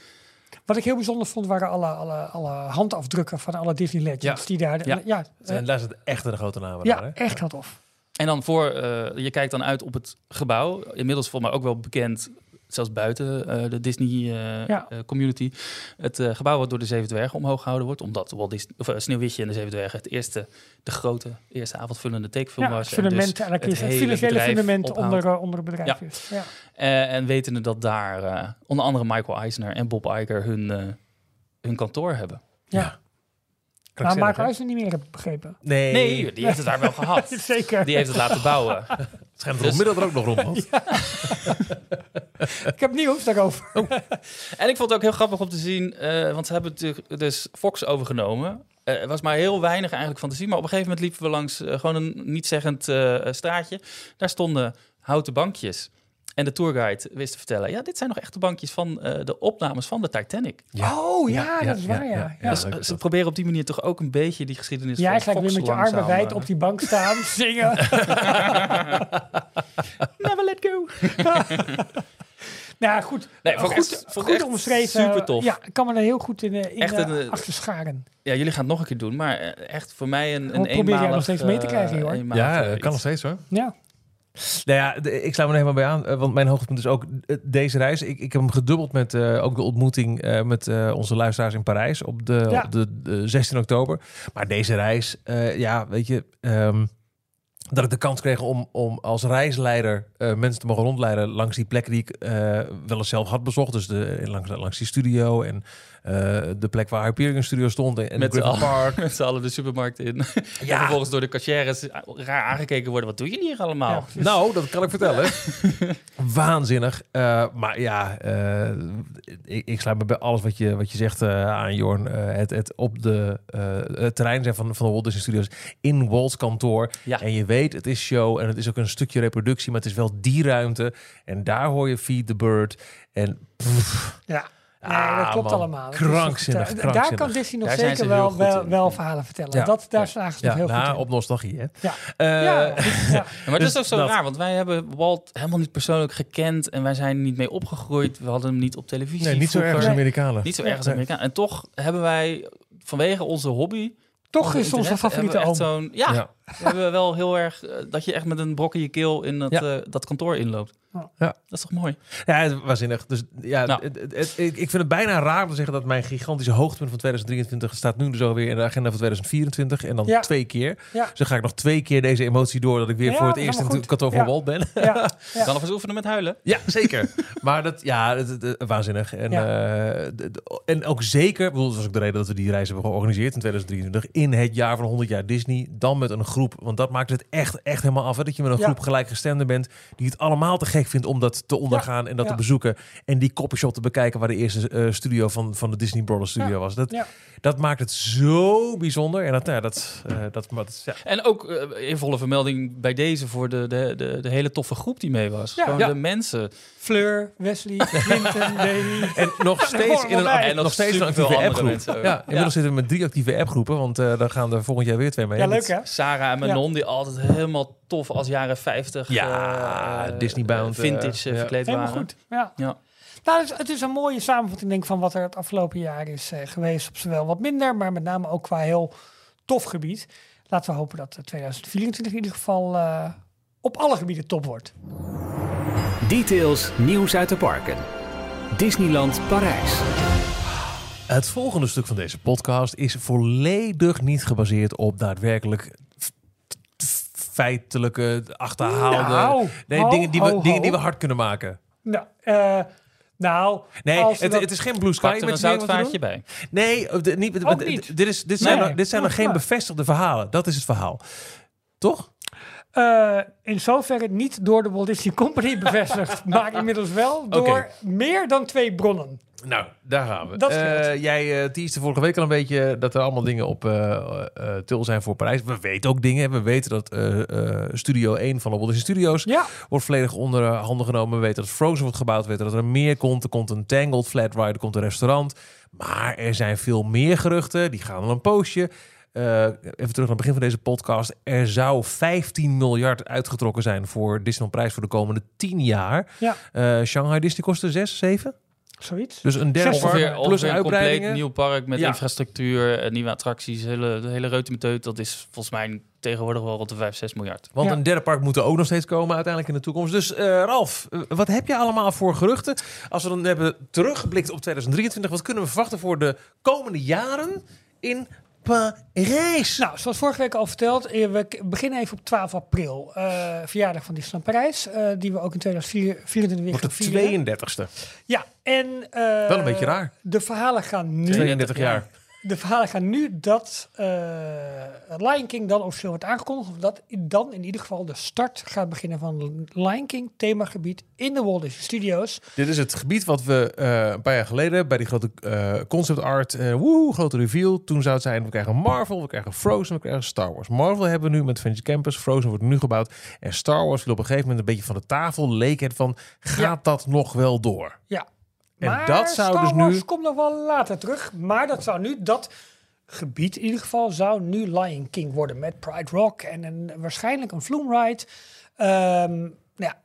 Wat ik heel bijzonder vond, waren alle, alle, alle handafdrukken van alle Disney Legends. Ja. Die daar, Ja. ja, En daar zitten echt de grote namen ja, daar, hè? echt heel tof. En dan voor, eh, je kijkt dan uit op het gebouw. Inmiddels volgens mij ook wel bekend, zelfs buiten eh, de Disney eh, Ja. eh, community. Het eh, gebouw wat door de Zeven Dwergen omhoog gehouden wordt. Omdat Walt Disney, of, Sneeuwwitje en de Zeven Dwergen het eerste, de grote, eerste avondvullende tekenfilm Ja, was. En fundament, dus eigenlijk het is het financiële fundament onder, onder het bedrijf Ja. is. Ja. Eh, en wetende dat daar eh, onder andere Michael Eisner en Bob Iger hun, eh, hun kantoor hebben. Ja. Maar Mark? Huizen niet meer, heb ik begrepen. Nee. Nee, die heeft het daar wel gehad. Zeker. Die heeft het laten bouwen. Het schijnt Dus- er onmiddellijk ook nog rond. Ik heb nieuws daarover. En ik vond het ook heel grappig om te zien, eh, want ze hebben natuurlijk dus Fox overgenomen. Eh, er was maar heel weinig eigenlijk van te zien. Maar op een gegeven moment liepen we langs eh, gewoon een niet-zeggend eh, straatje. Daar stonden houten bankjes. En de tourguide wist te vertellen, ja, dit zijn nog echte bankjes van eh, de opnames van de Titanic. Oh ja, dat is waar, ja. ja. dus eh, ze dat. proberen op die manier toch ook een beetje die geschiedenis Jij Fox weer met je armen wijd eh, op die bank staan, zingen. Never let go. nou goed, Nee, goed, echt- goed echt omschreven. super tof. Ja, ik kan me er heel goed in, eh, in Echt eh, een, eh, achter scharen. Ja, jullie gaan het nog een keer doen, maar eh, echt voor mij een, een probeer jij eenmalig... nog steeds mee te krijgen, eh, hoor. Ja, eh, dat kan nog steeds hoor. Ja. Nou ja, ik sluit me er helemaal bij aan. eh, Want mijn hoogtepunt is ook eh, deze reis. Ik, ik heb hem gedubbeld met eh, ook de ontmoeting met onze luisteraars in Parijs op de, Ja. op de, de 16 oktober. Maar deze reis, ja, weet je, ehm, dat ik de kans kreeg om, om als reisleider mensen te mogen rondleiden langs die plekken die ik wel eens zelf had bezocht. Dus de, langs, langs die studio en de plek waar Hyperion Studio stond en, Met Griffin z'n allen. Park. Met z'n allen de supermarkt in. En vervolgens door de cashiers raar aangekeken worden. Wat doen jullie hier allemaal? Ja. Nou, dat kan ik vertellen. Waanzinnig. Eh, maar ja, eh, ik, ik sluit me bij alles wat je, wat je zegt eh, aan, Jorn. Eh, het, het op de, eh, het terrein zijn van, van de Walt Disney Studios in Walt's kantoor. Ja. En je weet, het is show en het is ook een stukje reproductie, maar het is wel die ruimte. En daar hoor je Feed the Bird. En pff, Ja. Nee, Ah, dat klopt man. allemaal. Dat Krankzinnig. Daar kan Disney nog Daar zeker wel, wel, verhalen vertellen. Ja. Dat, daar Ja. slagen ze ja, nog heel nou, goed in. op nostalgie, hè? Ja. Eh, maar Dus dat is ook zo dat- raar, want wij hebben Walt helemaal niet persoonlijk gekend en wij zijn niet mee opgegroeid. We hadden hem niet op televisie. Nee, niet zo erg als Amerikanen. Niet zo erg als. En toch hebben wij vanwege onze hobby. Toch is onze favoriete hebben oom. Ja, Ja. we hebben wel heel erg eh, dat je echt met een brok in je keel in dat, Ja. eh, dat kantoor inloopt. Ja. Ja. Dat is toch mooi? Ja, het waanzinnig. Dus ja, Nou. het, het- het- ik ik vind het bijna raar om te zeggen dat mijn gigantische hoogtepunt van 2023 staat nu dus alweer in de agenda van 2024 en dan Ja. twee keer. Ja. Dus dan ga ik nog twee keer deze emotie door dat ik weer Ja, voor het eerst in het kantoor van Ja. Walt ben. Ja, ja. Kan nog eens oefenen met huilen. Ja, zeker. maar dat, ja, het, het- het- waanzinnig. En, Ja. eh, en ook zeker, bedoel, dat was ook de reden dat we die reis hebben georganiseerd in 2023, in het jaar van 100 jaar Disney, dan met een groep. Want dat maakt het echt, echt helemaal af. Hè? Dat je met een Ja. groep gelijkgestemden bent, die het allemaal te gek vindt om dat te ondergaan en dat Ja. te bezoeken. En die copyshop te bekijken waar de eerste eh, studio van, van de Disney Brothers studio Ja. was. Dat, Ja. dat maakt het zo bijzonder. En dat, ja, dat, eh, dat, maar dat ja. En ook eh, in volle vermelding bij deze voor de, de, de, de hele toffe groep die mee was. Ja. Gewoon Ja. de mensen. Fleur, Wesley, Clinton, Davy. En nog steeds in een, en nog steeds een actieve andere appgroep. Ja, inmiddels Ja. zitten we met drie actieve appgroepen, want eh daar gaan er volgend jaar weer twee mee. Ja, Dat- leuk hè? Sarah en Manon, die altijd helemaal tof als jaren 50. Ja, eh, Disney-bound, eh, Vintage eh, eh, ja. verkleed Helemaal waren. goed. Ja. Ja. Nou, het is, het is een mooie samenvatting denk ik, van wat er het afgelopen jaar is eh, geweest. Op zowel wat minder, maar met name ook qua heel tof gebied. Laten we hopen dat eh, 2024 in ieder geval eh, op alle gebieden top wordt. Details, nieuws uit de parken. Disneyland Parijs. Het volgende stuk van deze podcast is volledig niet gebaseerd op daadwerkelijk feitelijke, achterhaalde... Nou, nee, ho, dingen, die we, ho, dingen die we hard kunnen maken. Nou, eh, nou Nee, het, dat- het is geen Blue Sky. Er een zoutvaartje bij. Nee, de- niet. Dit, is, dit zijn, Nee. er, dit zijn er Oh, geen bevestigde verhalen. Dat is het verhaal. Toch? Eh, in zoverre niet door de Walt Disney Company bevestigd, maar inmiddels wel door meer dan twee bronnen. Nou, daar gaan we. Eh, jij uh, teaste vorige week al een beetje dat er allemaal dingen op eh eh, til zijn voor Parijs. We weten ook dingen. We weten dat Studio 1 van de Walt Disney Studios Ja, wordt volledig onder handen genomen. We weten dat Frozen wordt gebouwd. We weten dat er meer komt. Er komt een Tangled Flat Ride. Er komt een restaurant. Maar er zijn veel meer geruchten. Die gaan al een poosje. Even terug naar het begin van deze podcast. Er zou 15 miljard uitgetrokken zijn voor Disneyland Prijs voor de komende 10 jaar. ja, Shanghai Disney kostte 6, 7. Zoiets. Dus een derde park Ongeveer, plus ongeveer een compleet nieuw park met Ja. infrastructuur, eh, nieuwe attracties, hele, de hele reutemeteut. Dat is volgens mij tegenwoordig wel rond de 5, 6 miljard. Want Ja. een derde park moet er ook nog steeds komen uiteindelijk in de toekomst. Dus eh, Ralf, eh, wat heb je allemaal voor geruchten? Als we dan hebben teruggeblikt op 2023, wat kunnen we verwachten voor de komende jaren in Parijs? Nou, zoals vorige week al verteld, eh, we beginnen even op 12 april. eh, verjaardag van Disneyland Parijs, eh, die we ook in 2024 weer Wordt gaan het vieren. 32e. Ja, en... Wel een beetje raar. De verhalen gaan nu... 32 jaar. De verhalen gaan nu dat eh, Lion King dan officieel wordt aangekondigd. Of dat dan in ieder geval de start gaat beginnen van Lion King themagebied in de Walt Disney Studios. Dit is het gebied wat we eh, een paar jaar geleden bij die grote eh, concept art, eh woe, grote reveal. Toen zou het zijn, we krijgen Marvel, we krijgen Frozen, we krijgen Star Wars. Marvel hebben we nu met Adventure Campus, Frozen wordt nu gebouwd. En Star Wars viel op een gegeven moment een beetje van de tafel. Leek het van, gaat Ja. dat nog wel door? Ja. En maar dat zou Star dus nu- komt nog wel later terug. Maar dat zou nu, dat gebied in ieder geval, zou nu Lion King worden. Met Pride Rock en een, waarschijnlijk een Flume Ride. Ehm, nou ja,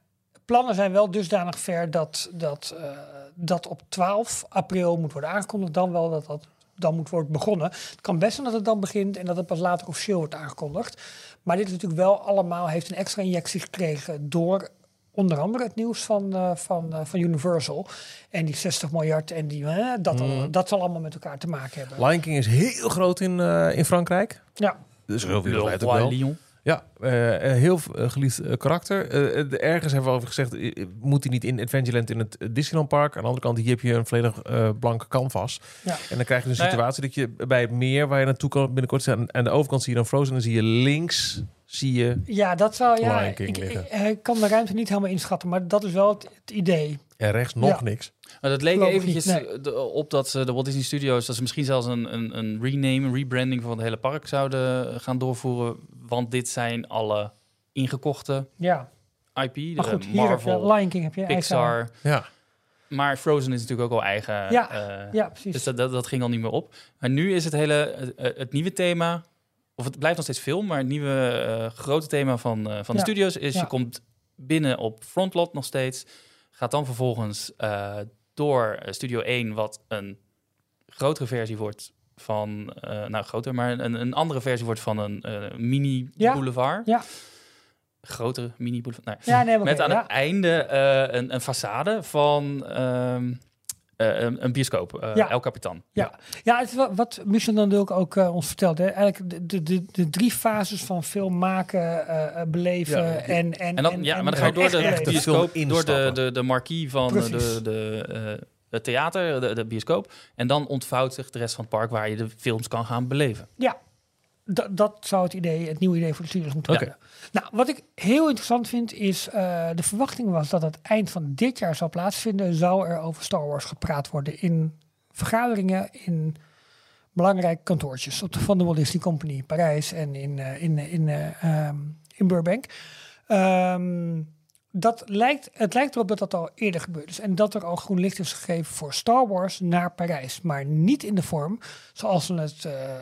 plannen zijn wel dusdanig ver dat, dat, eh, dat op 12 april moet worden aangekondigd. Dan wel dat dat dan moet worden begonnen. Het kan best zijn dat het dan begint en dat het pas later officieel wordt aangekondigd. Maar dit is natuurlijk wel allemaal, heeft een extra injectie gekregen door onder andere het nieuws van, eh, van, eh, van Universal. En die 60 miljard en die, dat, al- dat zal allemaal met elkaar te maken hebben. Lion King is heel groot in, eh, in Frankrijk. Ja, Dus heel ook Roi wel. Lion. Ja, eh, heel geliefd karakter. Ergens hebben we over gezegd, moet hij niet in Adventureland in het Disneyland Park. Aan de andere kant, hier heb je een volledig eh blank canvas. Ja. En dan krijg je een Nou ja. situatie dat je bij het meer waar je naartoe kan binnenkort aan, aan de overkant zie je dan Frozen en dan zie je links zie je ja dat zou ja. Lion King Ik, ik, liggen. ik kan de ruimte niet helemaal inschatten, maar dat is wel het, het idee. en rechts nog Ja. niks. Maar dat leek Geloof eventjes niet, nee. eh, de- op dat ze de Walt Disney Studios, dat ze misschien zelfs een, een, een rename, een rebranding van het hele park zouden gaan doorvoeren. Want dit zijn alle ingekochte Ja, IP. maar de goed, hier heb je Marvel, Lion King heb je eigen- Pixar. Ja, Maar Frozen is natuurlijk ook al eigen. Ja, eh, Ja, precies. Dus dat, dat, dat ging al niet meer op. Maar nu is het hele, het, het nieuwe thema, of het blijft nog steeds film, maar het nieuwe eh, grote thema van, eh, van Ja, de studios is ja. je komt binnen op frontlot nog steeds, gaat dan vervolgens eh, door Studio 1, wat een grotere versie wordt van, nou groter, maar een, een andere versie wordt van een mini Ja, boulevard. ja. Grotere mini boulevard. Nou, ja, nee, maar met aan ja. het einde een, een façade van ehm, eh, een, een bioscoop, eh, Ja. El Capitan. Ja, ja het wat, wat Michel dan ook, ook eh, ons vertelde. Hè? Eigenlijk de, de, de, drie fases van film maken, beleven Ja, en, en... En dan, ja, maar dan ga je door de de bioscoop, door de, de, de marquee van Precies. de, de, eh, het theater, de, de bioscoop. En dan ontvouwt zich de rest van het park waar je de films kan gaan beleven. Ja, dat, dat zou het idee, het nieuwe idee voor de studios moeten worden. Nou, wat ik heel interessant vind is, eh, de verwachting was dat het eind van dit jaar zou plaatsvinden, zou er over Star Wars gepraat worden in vergaderingen, in belangrijke kantoortjes op de, van de Walt Disney Company in Parijs en in, eh, in, in, eh, ehm, in Burbank. Ehm, dat lijkt, het lijkt erop dat dat al eerder gebeurd is. En dat er al groen licht is gegeven voor Star Wars naar Parijs. Maar niet in de vorm zoals we het eh, eh,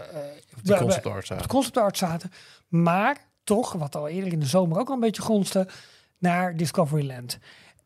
de concept art concept zaten. Maar toch, wat al eerder in de zomer ook al een beetje gonste, naar Discoveryland.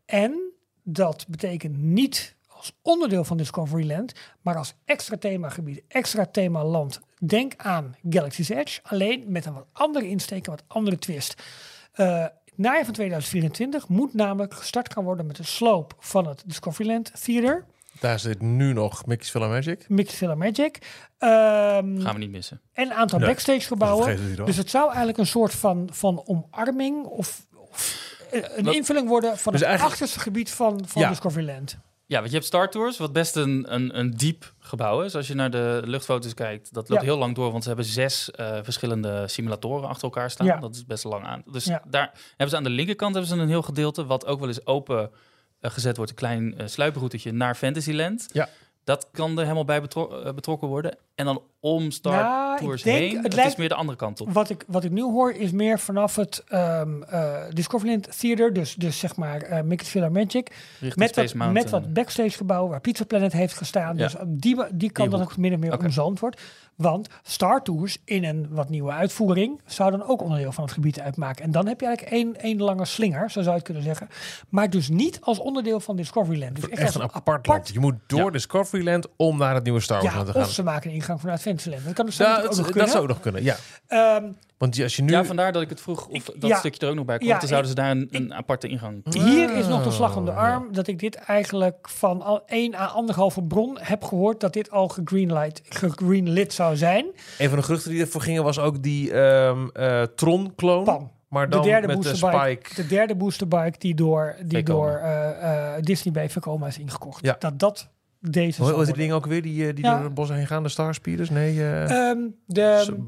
En dat betekent niet als onderdeel van Discoveryland, maar als extra themagebied, extra themaland. Denk aan Galaxy's Edge, alleen met een wat andere insteek, een wat andere twist. Eh najaar van 2024 moet namelijk gestart gaan worden met de sloop van het Discoveryland Theater. Daar zit nu nog Mickey's Film Magic. Mixed Villa Magic. Ehm, Gaan we niet missen. en een aantal Nee, backstage gebouwen. Het Dus het zou eigenlijk een soort van, van omarming of, of een Wat- invulling worden van Dus het achterste gebied van, van Ja. Discoveryland. Ja, want je hebt Star Tours, wat best een, een, een diep gebouw is. Als je naar de luchtfoto's kijkt, dat loopt Ja. heel lang door. Want ze hebben zes eh, verschillende simulatoren achter elkaar staan. Ja. Dat is best lang aan. Dus Ja. daar hebben ze aan de linkerkant hebben ze een heel gedeelte... wat ook wel eens open eh, gezet wordt. Een klein uh, sluiproutetje naar Fantasyland. Ja. Dat kan er helemaal bij betro- betrokken worden. En dan om Star Nou, ik Tours denk, heen, het het, lijkt- is meer de andere kant op. Wat ik, wat ik nu hoor is meer vanaf het ehm eh, Discoveryland Theater, dus, dus zeg maar eh Mixed Villa Magic, Richting met Space wat, Mountain. met wat backstage gebouwen waar Pizza Planet heeft gestaan. Ja. Dus op die, die kan Die dan ook min of meer Oké. omzoomd wordt. Want Star Tours in een wat nieuwe uitvoering zou dan ook onderdeel van het gebied uitmaken. En dan heb je eigenlijk één, één lange slinger, zo zou je het kunnen zeggen. Maar dus niet als onderdeel van Discoveryland. Dus Echt een apart land. Je moet door Ja. Discoveryland om naar het nieuwe Star Wars Ja, te gaan. of ze maken een ingang vanuit Fantasyland. Dat kan dus Ja, dat, ook dat kunnen. zou ook nog kunnen, ja. Ehm, Want als je nu... Ja, vandaar dat ik het vroeg of Ik- dat ja. stukje er ook nog bij komt. Ja, dan zouden ik- ze daar een, een aparte ingang. Hier is nog de slag om de Oh, arm dat ik dit eigenlijk van al één à anderhalve bron heb gehoord dat dit al gegreenlight, gegreenlit zou zijn. Een van de geruchten die ervoor gingen was ook die ehm eh, Tron-kloon. Maar De dan derde met de boosterbike. Spike. De derde boosterbike die door, die Vekoma. door eh, eh, Disney bij Vekoma is ingekocht. Ja. Dat dat deze Hoe heet die ding ook weer? Die, eh, die Ja. door het bos heen gaan? De Star Speeders? Nee, eh Ehm, de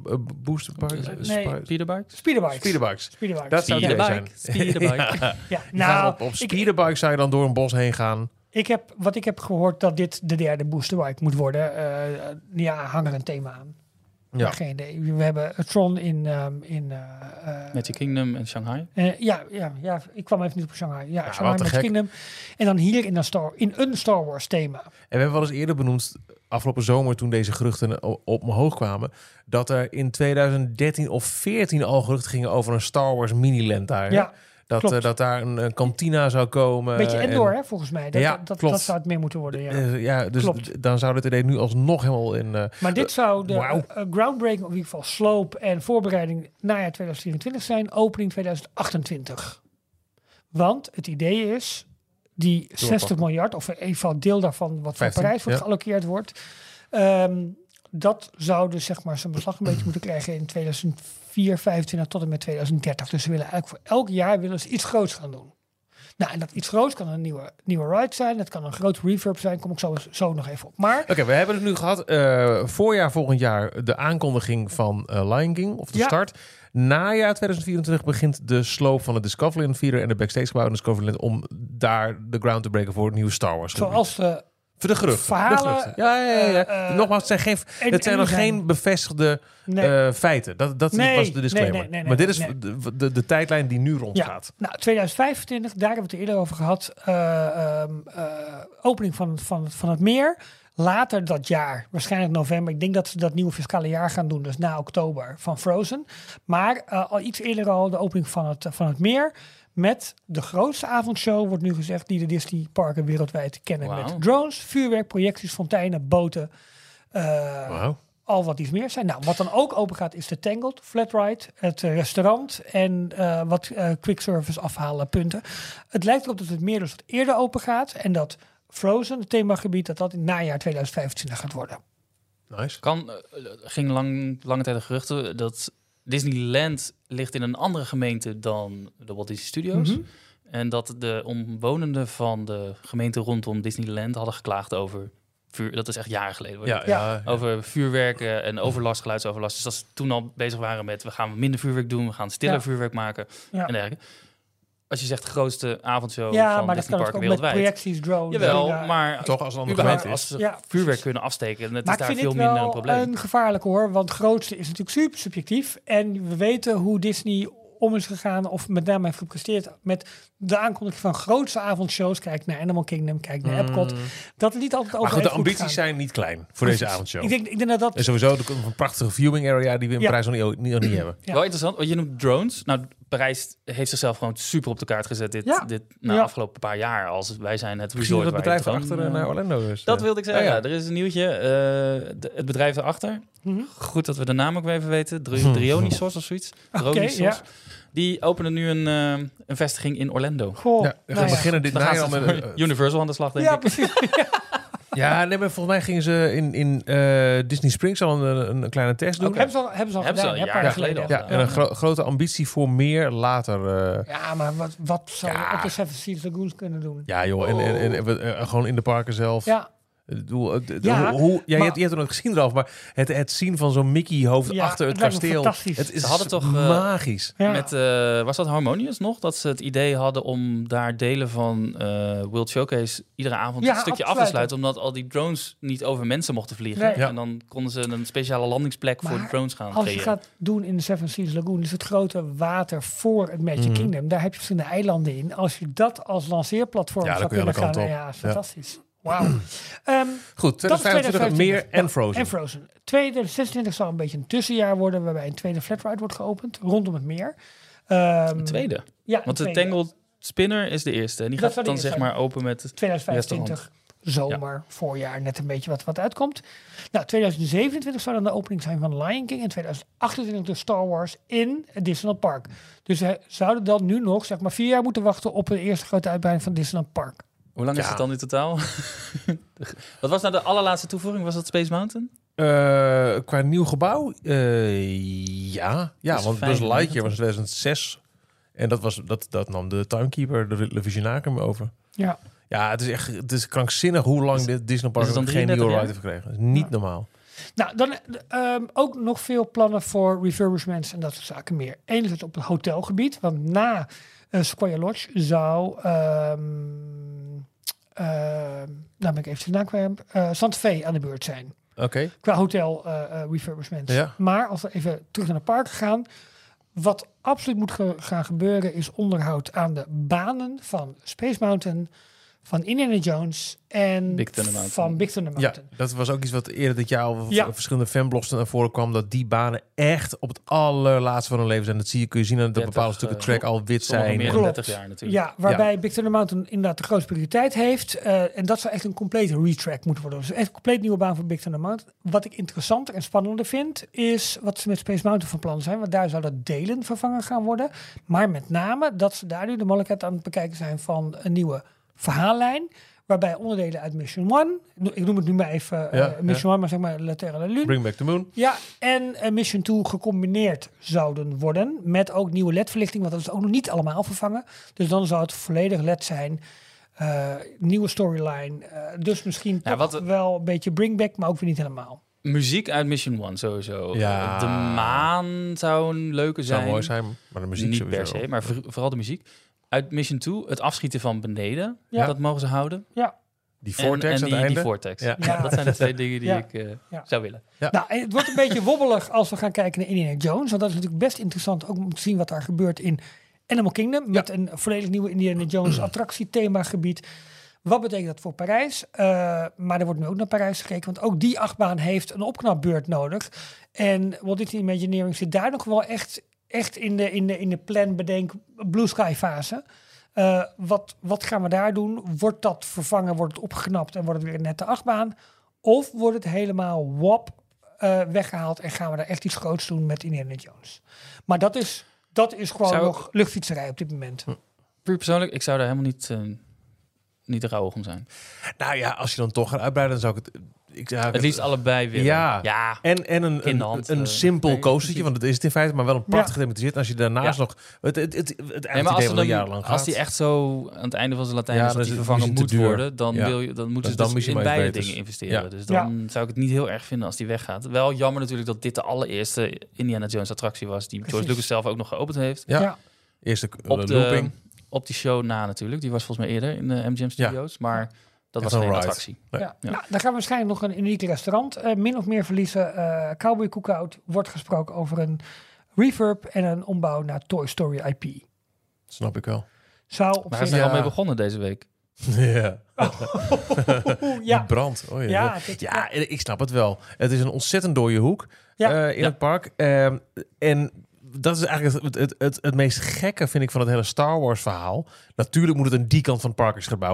eh, Booster Bikes? nee. Speederbikes? speederbikes. Speederbikes. Speederbikes. Dat zou het idee zijn. Speederbike. Ja. nou, op, op speederbike zou je dan door een bos heen gaan. ik heb, wat ik heb gehoord dat dit de derde boosterbike moet worden. eh, ja, hang er een thema aan. Ja. Geen idee. We hebben het Tron in... ehm, in eh, eh, Magic Kingdom en Shanghai. Eh, ja, ja, ja, ik kwam even niet op Shanghai. Ja, Shanghai gek. Kingdom. En dan hier in een, Star, in een Star Wars thema. En we hebben wel eens eerder benoemd, afgelopen zomer toen deze geruchten op me hoog kwamen, dat er in 2013 of 14 al geruchten gingen over een Star Wars miniland daar. hè? Dat, eh, dat daar een, een kantina zou komen. beetje en- Endor, hè, volgens mij. Dat, Ja, dat, dat, zou het meer moeten worden, ja. eh, ja, dus Klopt. dan zou dit idee nu alsnog helemaal in... eh, maar dit zou de eh, groundbreaking, of in ieder geval sloop en voorbereiding najaar 2024 zijn. Opening 2028. Want het idee is, die 60 miljard, of in ieder geval deel daarvan wat voor 15, Parijs wordt ja. geallockeerd wordt. ehm, dat zou dus zeg maar zijn beslag een beetje moeten krijgen in 2004, 25 tot en met 2030. Dus ze willen eigenlijk voor elk jaar willen ze iets groots gaan doen. Nou, en dat iets groots kan een nieuwe, nieuwe ride zijn. Dat kan een groot reverb zijn. Kom ik zo, zo nog even op. Maar Oké, we hebben het nu gehad. eh, voorjaar volgend jaar de aankondiging van eh, Lion King, of de Ja. start. Najaar 2024 begint de sloop van het Discoveryland Theater en de backstage gebouw in Discoveryland om daar de ground te breken voor het nieuwe Star Wars. zoals de Voor de geruchten. verhalen, de geruchten. Ja, ja, ja. ja. eh, eh, Nogmaals, het zijn, geen, en- het zijn nog zijn- geen bevestigde nee, eh, feiten. Dat, dat Nee, was de disclaimer. nee, maar dit is de, de, de tijdlijn die nu ja, rondgaat. nou 2025, daar hebben we het eerder over gehad. eh, ehm, eh, opening van, van, van het meer. Later dat jaar, waarschijnlijk november. Ik denk dat ze dat nieuwe fiscale jaar gaan doen, dus na oktober van Frozen. Maar al iets eerder al de opening van het, van het meer. Met de grootste avondshow, wordt nu gezegd, die de Disney parken wereldwijd kennen. Met drones, vuurwerk, projecties, fonteinen, boten. eh, al wat iets meer zijn. Nou, wat dan ook open gaat is de Tangled, Flatride, het eh, restaurant en eh, wat eh quick service afhalen punten. Het lijkt erop dat het meer dus wat eerder open gaat en dat Frozen, het themagebied, dat dat in najaar 2025 gaat worden. Nice. Kan, ging lang, lange tijd de geruchten dat Disneyland ligt in een andere gemeente dan de Walt Disney Studios. Mhm. En dat de omwonenden van de gemeente rondom Disneyland hadden geklaagd over vuur. Dat is echt jaren geleden. hoor. Ja, ja. ja. Over vuurwerken en overlast, geluidsoverlast. Dus dat ze toen al bezig waren met we gaan minder vuurwerk doen, we gaan stiller Ja. vuurwerk maken Ja, en dergelijke. Als je zegt de grootste avondshow ja van maar dat Disney ook met wereldwijd. projecties, drones. Jawel, en, maar Toch als een andere überhaupt als ze Ja, vuurwerk kunnen afsteken, Maar is daar vind veel minder wel een probleem. een gevaarlijke hoor, want grootste is natuurlijk super subjectief. En we weten hoe Disney om is gegaan, of met name heeft gepresteerd met de aankondiging van grootste avondshows. Kijk naar Animal Kingdom, kijk naar Epcot. Mm. Dat het niet altijd over Maar goed, de goed ambities zijn niet klein voor deze avondshow. Ik denk, ik denk dat dat... En sowieso de, een prachtige viewing area die we in Ja. Parijs nog niet, niet, nog niet hebben. Ja. Wel interessant, want je noemt drones. Nou, Parijs heeft zichzelf gewoon super op de kaart gezet dit, Ja. dit nou, Ja. afgelopen paar jaar. Als wij zijn het resort het bedrijf je dan, achter eh, naar Orlando is. Dat eh. wilde ik zeggen. Oh, ja. ja. Er is een nieuwtje. eh, de- het bedrijf erachter. Mhm. Goed dat we de naam ook weer even weten. Dri- Hm. Dionysos of zoiets. Ja. Die openen nu een, eh, een vestiging in Orlando. Goh, Ja, we nou gaan ja. beginnen dit najaar met... Universal aan de slag, denk Ja, ik. precies. Ja, nee, maar volgens mij gingen ze in, in eh, Disney Springs al een, een, kleine test doen. Hebben ze al, hebben ze al Hebben ze gedaan, al hè, een jaren paar jaar geleden geleden. Ja, en een gro- grote ambitie voor meer later. eh, Ja, maar wat, wat zou je Ja. op de Seven Seas Lagoons kunnen doen? ja, joh. En, en, en, eh, gewoon in de parken zelf. Ja, Ja, hoe, hoe- ja, je, maar- hebt, je hebt er nog gezien erover, maar het, het zien van zo'n Mickey-hoofd Ja, achter het kasteel. Het is Ze hadden toch, eh, magisch. ja. Met, eh, was dat Harmonious nog? Dat ze het idee hadden om daar delen van eh World Showcase iedere avond Ja, een stukje af te sluiten. Omdat al die drones niet over mensen mochten vliegen. Nee. Ja. En dan konden ze een speciale landingsplek voor de drones gaan Als je creëren. gaat doen in de Seven Seas Lagoon, is het grote water voor het Magic Mhm. Kingdom. Daar heb je verschillende eilanden in. Als je dat als lanceerplatform zou kun je kunnen gaan, Ja. fantastisch. Wauw. Ehm, Goed, dat is 2025 meer en Frozen. En Frozen. 2026 zal een beetje een tussenjaar worden, waarbij een tweede flatride wordt geopend rondom het meer. Ehm, De tweede. Ja, Want de. Tangled Spinner is de eerste. En die gaat dan zeg maar open met... 2025 zomer, voorjaar, net een beetje wat, wat uitkomt. Nou, 2027 zou dan de opening zijn van Lion King en 2028 de Star Wars in het Disneyland Park. Dus we zouden dan nu nog zeg maar vier jaar moeten wachten op de eerste grote uitbreiding van Disneyland Park. Hoe lang is het dan in totaal? Wat was nou de allerlaatste toevoeging? Was dat Space Mountain? Eh, qua nieuw gebouw? Eh, ja, ja want Buzz 95. Lightyear was 2006. En dat, was, dat, dat nam de Timekeeper, de Visionacum over. Ja. Ja, het is echt het is krankzinnig hoe lang dit Disney Park geen nieuwe 33 ride heeft gekregen. Dat is niet Ja. normaal. Nou, dan eh, ehm, ook nog veel plannen voor refurbishments en dat soort zaken meer. Enerzijds op het hotelgebied, want na Sequoia Lodge zou... ehm, nou ben ik even naam kwijt. eh, Santa Fe aan de beurt zijn. Oké. qua hotel eh eh, refurbishments. Ja. Maar als we even terug naar het park gaan, wat absoluut moet ge- gaan gebeuren is onderhoud aan de banen van Space Mountain, van Indiana Jones en Big Thunder Mountain. van Big Thunder Ja, Mountain. dat was ook iets wat eerder dit jaar al Ja. verschillende fanblogs naar voren kwam. Dat die banen echt op het allerlaatste van hun leven zijn. Dat zie je, kun je zien aan dat 30, bepaalde stukken eh, track al wit zijn. meer En- dan Klopt. 30 jaar natuurlijk. Ja, waarbij Big Thunder Mountain inderdaad de grootste prioriteit heeft. eh, en dat zou echt een complete retrack moeten worden. Dus echt een compleet nieuwe baan voor Big Thunder Mountain. Wat ik interessanter en spannender vind, is wat ze met Space Mountain van plan zijn. Want daar zou dat delen vervangen gaan worden. Maar met name dat ze daar nu de mogelijkheid aan het bekijken zijn van een nieuwe verhaallijn. Waarbij onderdelen uit Mission One, ik noem het nu maar even eh, Mission One, maar zeg maar La Lune. Bring Back the Moon. Ja, en eh, Mission 2 gecombineerd zouden worden met ook nieuwe LED-verlichting, want dat is ook nog niet allemaal vervangen. Dus dan zou het volledig LED zijn. Eh, nieuwe storyline. dus misschien Ja, toch wat wel een beetje bringback, maar ook weer niet helemaal. Muziek uit Mission One sowieso. Ja. De maan zou een leuke zijn. Zou mooi zijn, maar de muziek Niet sowieso. per se, maar voor- vooral de muziek. Uit Mission 2, het afschieten van beneden. Ja. Dat mogen ze houden. Ja, Die En, vortex en aan die, het einde. die vortex. Ja. Ja. dat zijn de twee dingen die Ja. ik eh, Ja. zou willen. nou, en het wordt een beetje wobbelig als we gaan kijken naar Indiana Jones. Want dat is natuurlijk best interessant ook om te zien wat daar gebeurt in Animal Kingdom. Met een volledig nieuwe Indiana Jones attractiethemagebied. Wat betekent dat voor Parijs? Eh, maar er wordt nu ook naar Parijs gekeken. Want ook die achtbaan heeft een opknapbeurt nodig. En Walt Disney Imagineering zit daar nog wel echt, echt in, de, in, de, in de plan bedenk Blue Sky fase. Eh, wat, wat gaan we daar doen? Wordt dat vervangen? Wordt het opgeknapt en wordt het weer een nette achtbaan? Of wordt het helemaal wap eh, weggehaald en gaan we daar echt iets groots doen met Indiana Jones? Maar dat is, dat is gewoon Zou- nog luchtfietserij op dit moment. Puur persoonlijk, ik zou daar helemaal niet, eh niet rouwig om zijn. Nou ja, als je dan toch gaat uitbreiden, dan zou ik het... Ik zou Het liefst allebei willen. Ja. ja. En, en een, een, hand, een eh, simpel nee, coastertje, want het is het in feite, maar wel een prachtig Ja. als je daarnaast Ja. nog... Het, het, het, het, het Nee, eigenlijk maar als, dan, jarenlang als die echt zo aan het einde van zijn Latijn Ja, is dan dat die vervangen moet worden, dan, Ja. wil je, dan moeten Dus ze dan dus misschien in beide beters. dingen investeren. Ja. Dus dan zou ik het niet heel erg vinden als die weggaat. Wel jammer natuurlijk dat dit de allereerste Indiana Jones attractie was die George. Lucas zelf ook nog geopend heeft. Ja. Eerste eh, Op de, looping. Op die show na natuurlijk. Die was volgens mij eerder in de MGM Studios. Maar dat was een geen ride. attractie. Ja. Ja. Nou, dan gaan we waarschijnlijk nog een uniek restaurant eh, min of meer verliezen. Eh Cowboy Cookout wordt gesproken over een refurb en een ombouw naar Toy Story IP. Snap ik wel. Zou op Maar Ja. al mee begonnen deze week. ja. Die ja, brand. Oh, ja. ja, ik snap het wel. Het is een ontzettend dode hoek Ja. eh, in Ja. het park. Ehm, en dat is eigenlijk het, het, het, het meest gekke, vind ik, van het hele Star Wars verhaal. Natuurlijk moet het aan die kant van het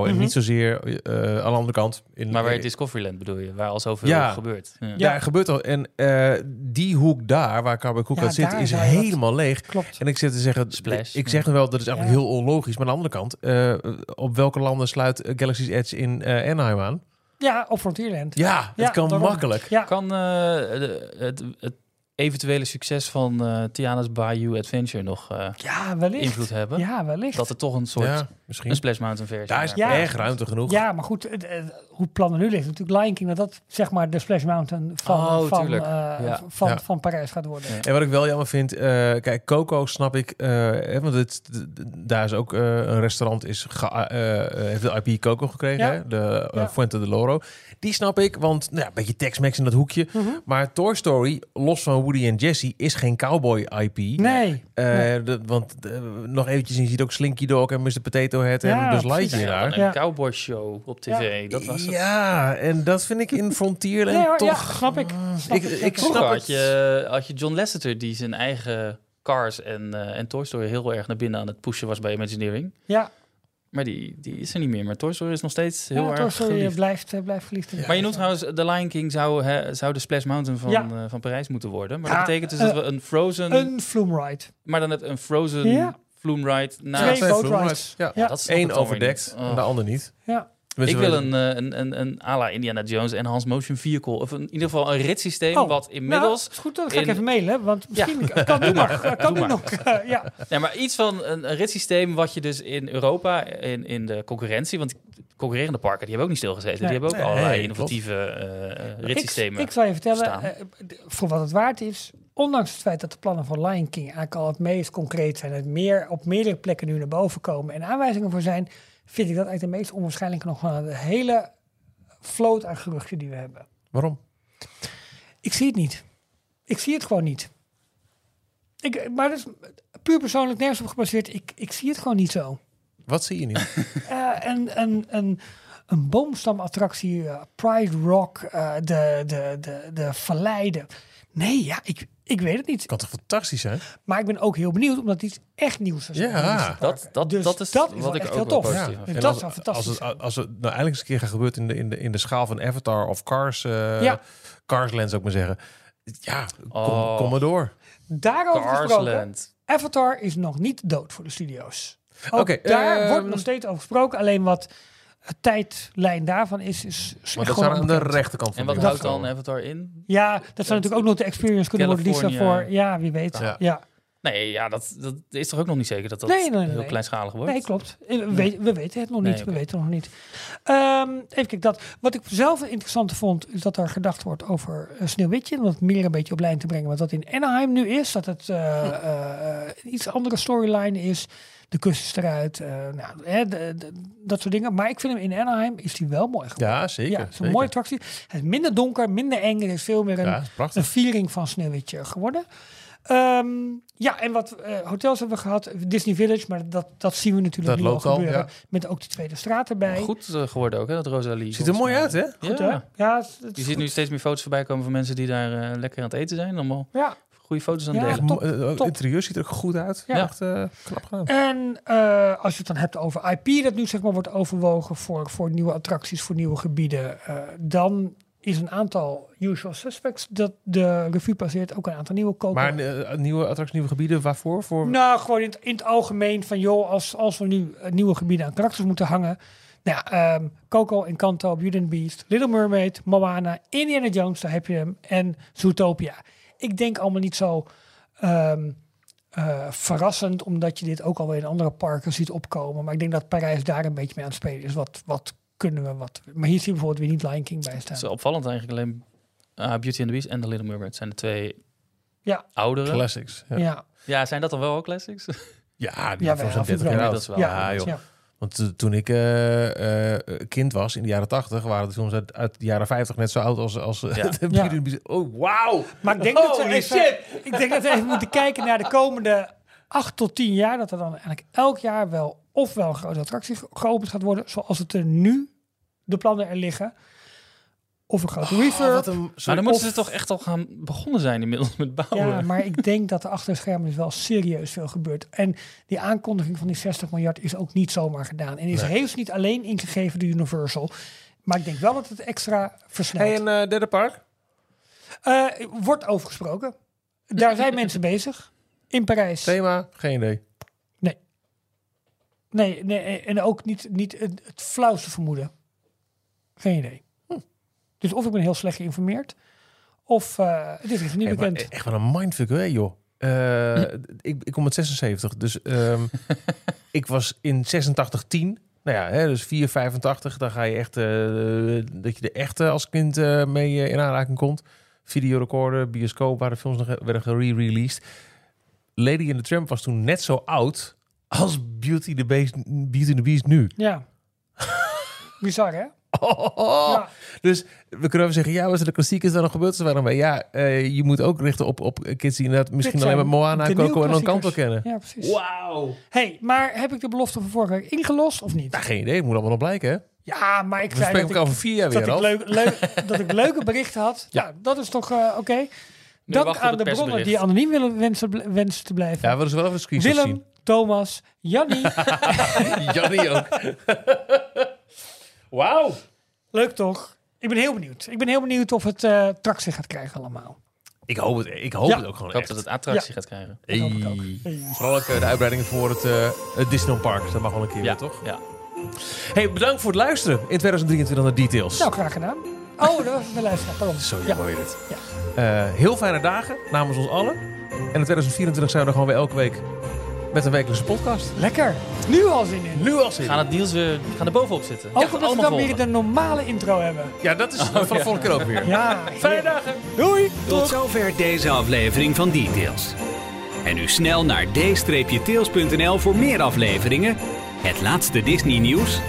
Mhm. en niet zozeer eh, aan de andere kant. In, Maar waar je eh, Discoveryland bedoel je, waar al zoveel Ja. gebeurt. Ja. Ja. Daar gebeurt al. En eh, die hoek daar, waar Cowboy Cookout Ja, zit, is helemaal leeg. klopt. En ik zit te zeggen, Splash. ik zeg nu wel, dat is eigenlijk Ja. heel onlogisch. Maar aan de andere kant, eh, op welke landen sluit Galaxy's Edge in eh, Anaheim aan? Ja, op Frontierland. Ja, het Ja, kan daarom. makkelijk. Ja, Kan eh, het, het eventuele succes van eh, Tiana's Bayou Adventure nog eh, ja wellicht. invloed hebben? Ja, wellicht. Dat er toch een soort Ja, een misschien. Splash Mountain versie Daar is Ja. erg ruimte genoeg. Ja, maar goed, het, het- hoe het plannen nu ligt. Natuurlijk Lion King, dat dat zeg maar de Splash Mountain van, Oh, van, eh, Ja. van, Ja. van Parijs gaat worden. Ja. En wat ik wel jammer vind, eh, kijk, Coco snap ik, eh, hè, want het, daar is ook een restaurant is ge- eh, eh, heeft de IP Coco gekregen, Ja. hè? de Ja. Fuente de Loro. Die snap ik, want nou, ja, een beetje Tex-Mex in dat hoekje. Mhm. Maar Toy Story, los van Woody en Jessie, is geen cowboy IP. Nee. Eh, Nee. de- want eh, nog eventjes, je ziet ook Slinky Dog en Mr. Potato Head Ja, en Buzz precies. Lightyear Ja, daar. een Ja. cowboy show op tv. Dat was het. Ja, en dat vind ik in Frontierland Nee, hoor, toch... ja, snap ik. Snap ik- snap had je, had je John Lasseter die zijn eigen Cars en, eh, en Toy Story heel erg naar binnen aan het pushen was bij Imagineering. Ja, Maar die, die is er niet meer. Maar Toy Story is nog steeds heel ja erg Toy Story geliefd. blijft, eh, blijft geliefd. Maar je noemt trouwens, The Lion King zou, hè, zou de Splash Mountain van, Ja. eh, van Parijs moeten worden. Maar Ja, dat betekent dus dat we een Frozen, Een Flume Ride. maar dan net een Frozen Ja. Flume Ride naast. Twee twee boat Flume rides. Ja. Ja. dat ik Eén overdekt niet. Oh. en de ander niet. Ja. Ik wil een, eh, een, een, een à la Indiana Jones en Hans Motion Vehicle. Of een, in ieder geval een ritssysteem Oh, wat Nou, inmiddels... is goed, dat ga ik in- even mailen, want misschien kan nu nog. Kan nu nog. eh, ja. Nee, maar iets van een, een ritssysteem wat je dus in Europa, in, in de concurrentie... Want de concurrerende parken, die hebben ook niet stilgezeten. Nee. Die hebben ook Nee, allerlei innovatieve eh, Ik, ritssystemen. ik zal je vertellen, voor wat het waard is, ondanks het feit dat de plannen van Lion King eigenlijk al het meest concreet zijn, het meer op meerdere plekken nu naar boven komen en aanwijzingen voor zijn, vind ik dat eigenlijk de meest onwaarschijnlijke nog van de hele vloot aan geruchten die we hebben. Waarom? Ik zie het niet. Ik zie het gewoon niet. Ik, maar dat is puur persoonlijk nergens op gebaseerd. Ik, ik zie het gewoon niet zo. Wat zie je niet? Eh, een, een, een, een boomstamattractie, eh, Pride Rock, eh, de, de, de, de verleiden. Nee, ja, ik, ik weet het niet. kan toch fantastisch zijn? Maar ik ben ook heel benieuwd, omdat iets echt nieuws is. Ja. Dat, dat, Dus dat is dat wat ik ook heel wel tof. positief Ja. dat als, zou als fantastisch het, zijn. als het nou eindelijk eens een keer gaat gebeuren in de, in de, in de schaal van Avatar of Cars, eh Ja. Carsland zou ik maar zeggen. Ja, kom, Oh. kom maar door. Daarover gesproken, Carsland. Avatar is nog niet dood voor de studio's. Oké, daar ehm, wordt nog steeds over gesproken. Alleen wat de tijdlijn daarvan is, is, is Maar dat gewoon zou aan de rechterkant van En wat de houdt dan. Avatar in? Ja, dat zou natuurlijk ook nog de experience kunnen worden die ze voor... Ja, wie weet. Ja. Ja. Nee, ja, dat, dat is toch ook nog niet zeker dat dat Nee, nee, nee, heel nee. kleinschalig wordt? Nee, klopt. Eh, We, weten- we weten het nog niet. We weten het nog niet. Ehm, even kijken, dat. Wat ik zelf het interessante vond, is dat er gedacht wordt over uh, Sneeuwwitje. Om dat meer een beetje op lijn te brengen. Wat dat in Anaheim nu is. Dat het eh, eh, een iets andere storyline is. De kust is eruit. eh, nou, hè, de- de- dat soort dingen. Maar ik vind hem in Anaheim is die wel mooi geworden. Ja, zeker. Ja, het is een zeker. mooie attractie. Het is minder donker, minder eng. Er is veel meer een, Ja, een viering van Sneeuwwitje geworden. Ehm, ja, en wat eh, hotels hebben we gehad. Disney Village, maar dat, dat zien we natuurlijk Dat nu al loopt al, gebeuren. ja. Met ook die tweede straat erbij. Goed eh, geworden ook, hè, dat Rosalie. Ziet er mooi uit, hè? Goed, ja. hè? Ja, het, het Je ziet nu steeds meer foto's voorbij komen van mensen die daar lekker aan het eten zijn. Allemaal Ja, goede foto's aan het Ja, delen. Top, eh, het interieur ziet er ook goed uit. Ja. Echt eh, knap gedaan. en eh, als je het dan hebt over IP, dat nu zeg maar wordt overwogen voor, voor nieuwe attracties, voor nieuwe gebieden, eh, dan is een aantal usual suspects dat de revue passeert ook een aantal nieuwe kopen. Maar nieuwe attracties, nieuwe gebieden, waarvoor? Voor... Nou, gewoon in het, in het algemeen van joh, als, als we nu nieuwe gebieden aan karakters moeten hangen. Nou ja, ehm, Coco, Encanto, Beauty and Beast, Little Mermaid, Moana, Indiana Jones, daar heb je hem. En Zootopia. Ik denk allemaal niet zo ehm, eh, verrassend, omdat je dit ook alweer in andere parken ziet opkomen. Maar ik denk dat Parijs daar een beetje mee aan het spelen is. Wat, wat kunnen we, wat... Maar hier zie je bijvoorbeeld weer niet Lion King bij Het staan. is opvallend eigenlijk alleen ah, Beauty and the Beast en The Little Mermaid zijn de twee Ja. oudere. Classics. Ja, Ja, Ja, zijn dat dan wel classics? ja die Ja, ik 30 jaar wel. oud. Dat is wel. ja, Ja, joh. Want toen ik eh, eh, kind was, in de jaren 80, waren de films uit, uit de jaren 50 net zo oud als... als Ja. de Ja. Oh, wauw! Maar ik denk, dat we even, shit! ik denk dat we even moeten kijken naar de komende acht tot tien jaar. Dat er dan eigenlijk elk jaar wel ofwel een grote attractie ge- geopend gaat worden. Zoals het er nu de plannen er liggen. Of een grote Oh, refurb. wat een... Maar dan moeten of- ze toch echt al gaan begonnen zijn inmiddels met bouwen. ja, maar ik denk dat er achter de schermen dus wel serieus veel gebeurt. En die aankondiging van die 60 miljard is ook niet zomaar gedaan. En is Nee. niet alleen ingegeven door Universal. Maar ik denk wel dat het extra versnelt. Hey, een eh, derde park? Eh, wordt overgesproken. Daar zijn mensen bezig. In Parijs. Thema? Geen idee. Nee, nee, en ook niet, niet het, het flauwste vermoeden. Geen idee. Dus of ik ben heel slecht geïnformeerd, of uh, het is echt niet Hey, maar bekend. echt wel een mindfuck, hè, joh. Eh, ik, ik kom met 76, dus ehm, ik was in 86 10. Nou ja, hè, dus 4, 85, dan ga je echt, eh, dat je er echt eh, als kind eh, mee in aanraking komt. Videorecorder, bioscoop, waar de films nog werden gere-released. Lady in the Tramp was toen net zo oud als Beauty, the Beast, Beauty and the Beast nu. Ja. Bizar, hè? Oh, Ja. Dus we kunnen zeggen, ja, wat is de klassiekers dan nog gebeurd? Ze waren bij, ja, eh, je moet ook richten op, op kids die inderdaad misschien alleen maar Moana, Coco en Encanto kennen. Ja, precies. Wauw. hey, maar heb ik de belofte van vorige week ingelost of niet? Nou, geen idee, het moet allemaal nog blijken, hè? Ja, maar ik We zei spreken dat elkaar ik, over vier jaar dat, weer, ik leuk, leuk, dat ik leuke berichten had. Ja. Ja, dat is toch eh, oké. Dank wachten aan op de bronnen die anoniem willen wensen, wensen te blijven. Ja, we willen ze wel even de screenshots Willem, Thomas, Jannie. zien. Jannie ook. Wauw. Leuk toch? Ik ben heel benieuwd. Ik ben heel benieuwd of het eh tractie gaat krijgen allemaal. Ik hoop het, ik hoop Ja. het ook gewoon Ik hoop echt. dat het attractie gaat krijgen. Dat hoop ik ook. Hey. Vooral ook eh, de uitbreidingen voor het, eh het Disneyland Park. Dat mag wel een keer Ja, weer, toch? Ja. Hey, bedankt voor het luisteren in 2023 naar Details. Nou, graag gedaan. Oh, dat was de luisteraar. Pardon. Zo ja. jammer weer het. Ja. Eh, heel fijne dagen namens ons allen. En in 2024 zijn we er gewoon weer elke week met een wekelijkse podcast. Lekker. Nu al zin in. Nu als We gaan het Niels weer we gaan er bovenop zitten. Ook Ja, omdat we dan weer de normale intro hebben. Ja, dat is van de vorige keer ook weer. Ja. Fijne dagen. Doei. Tot zover deze aflevering van Details. En nu snel naar d-tails.nl voor meer afleveringen, het laatste Disney nieuws,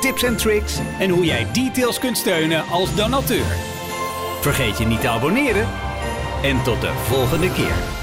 tips en tricks en hoe jij Details kunt steunen als donateur. Vergeet je niet te abonneren en tot de volgende keer.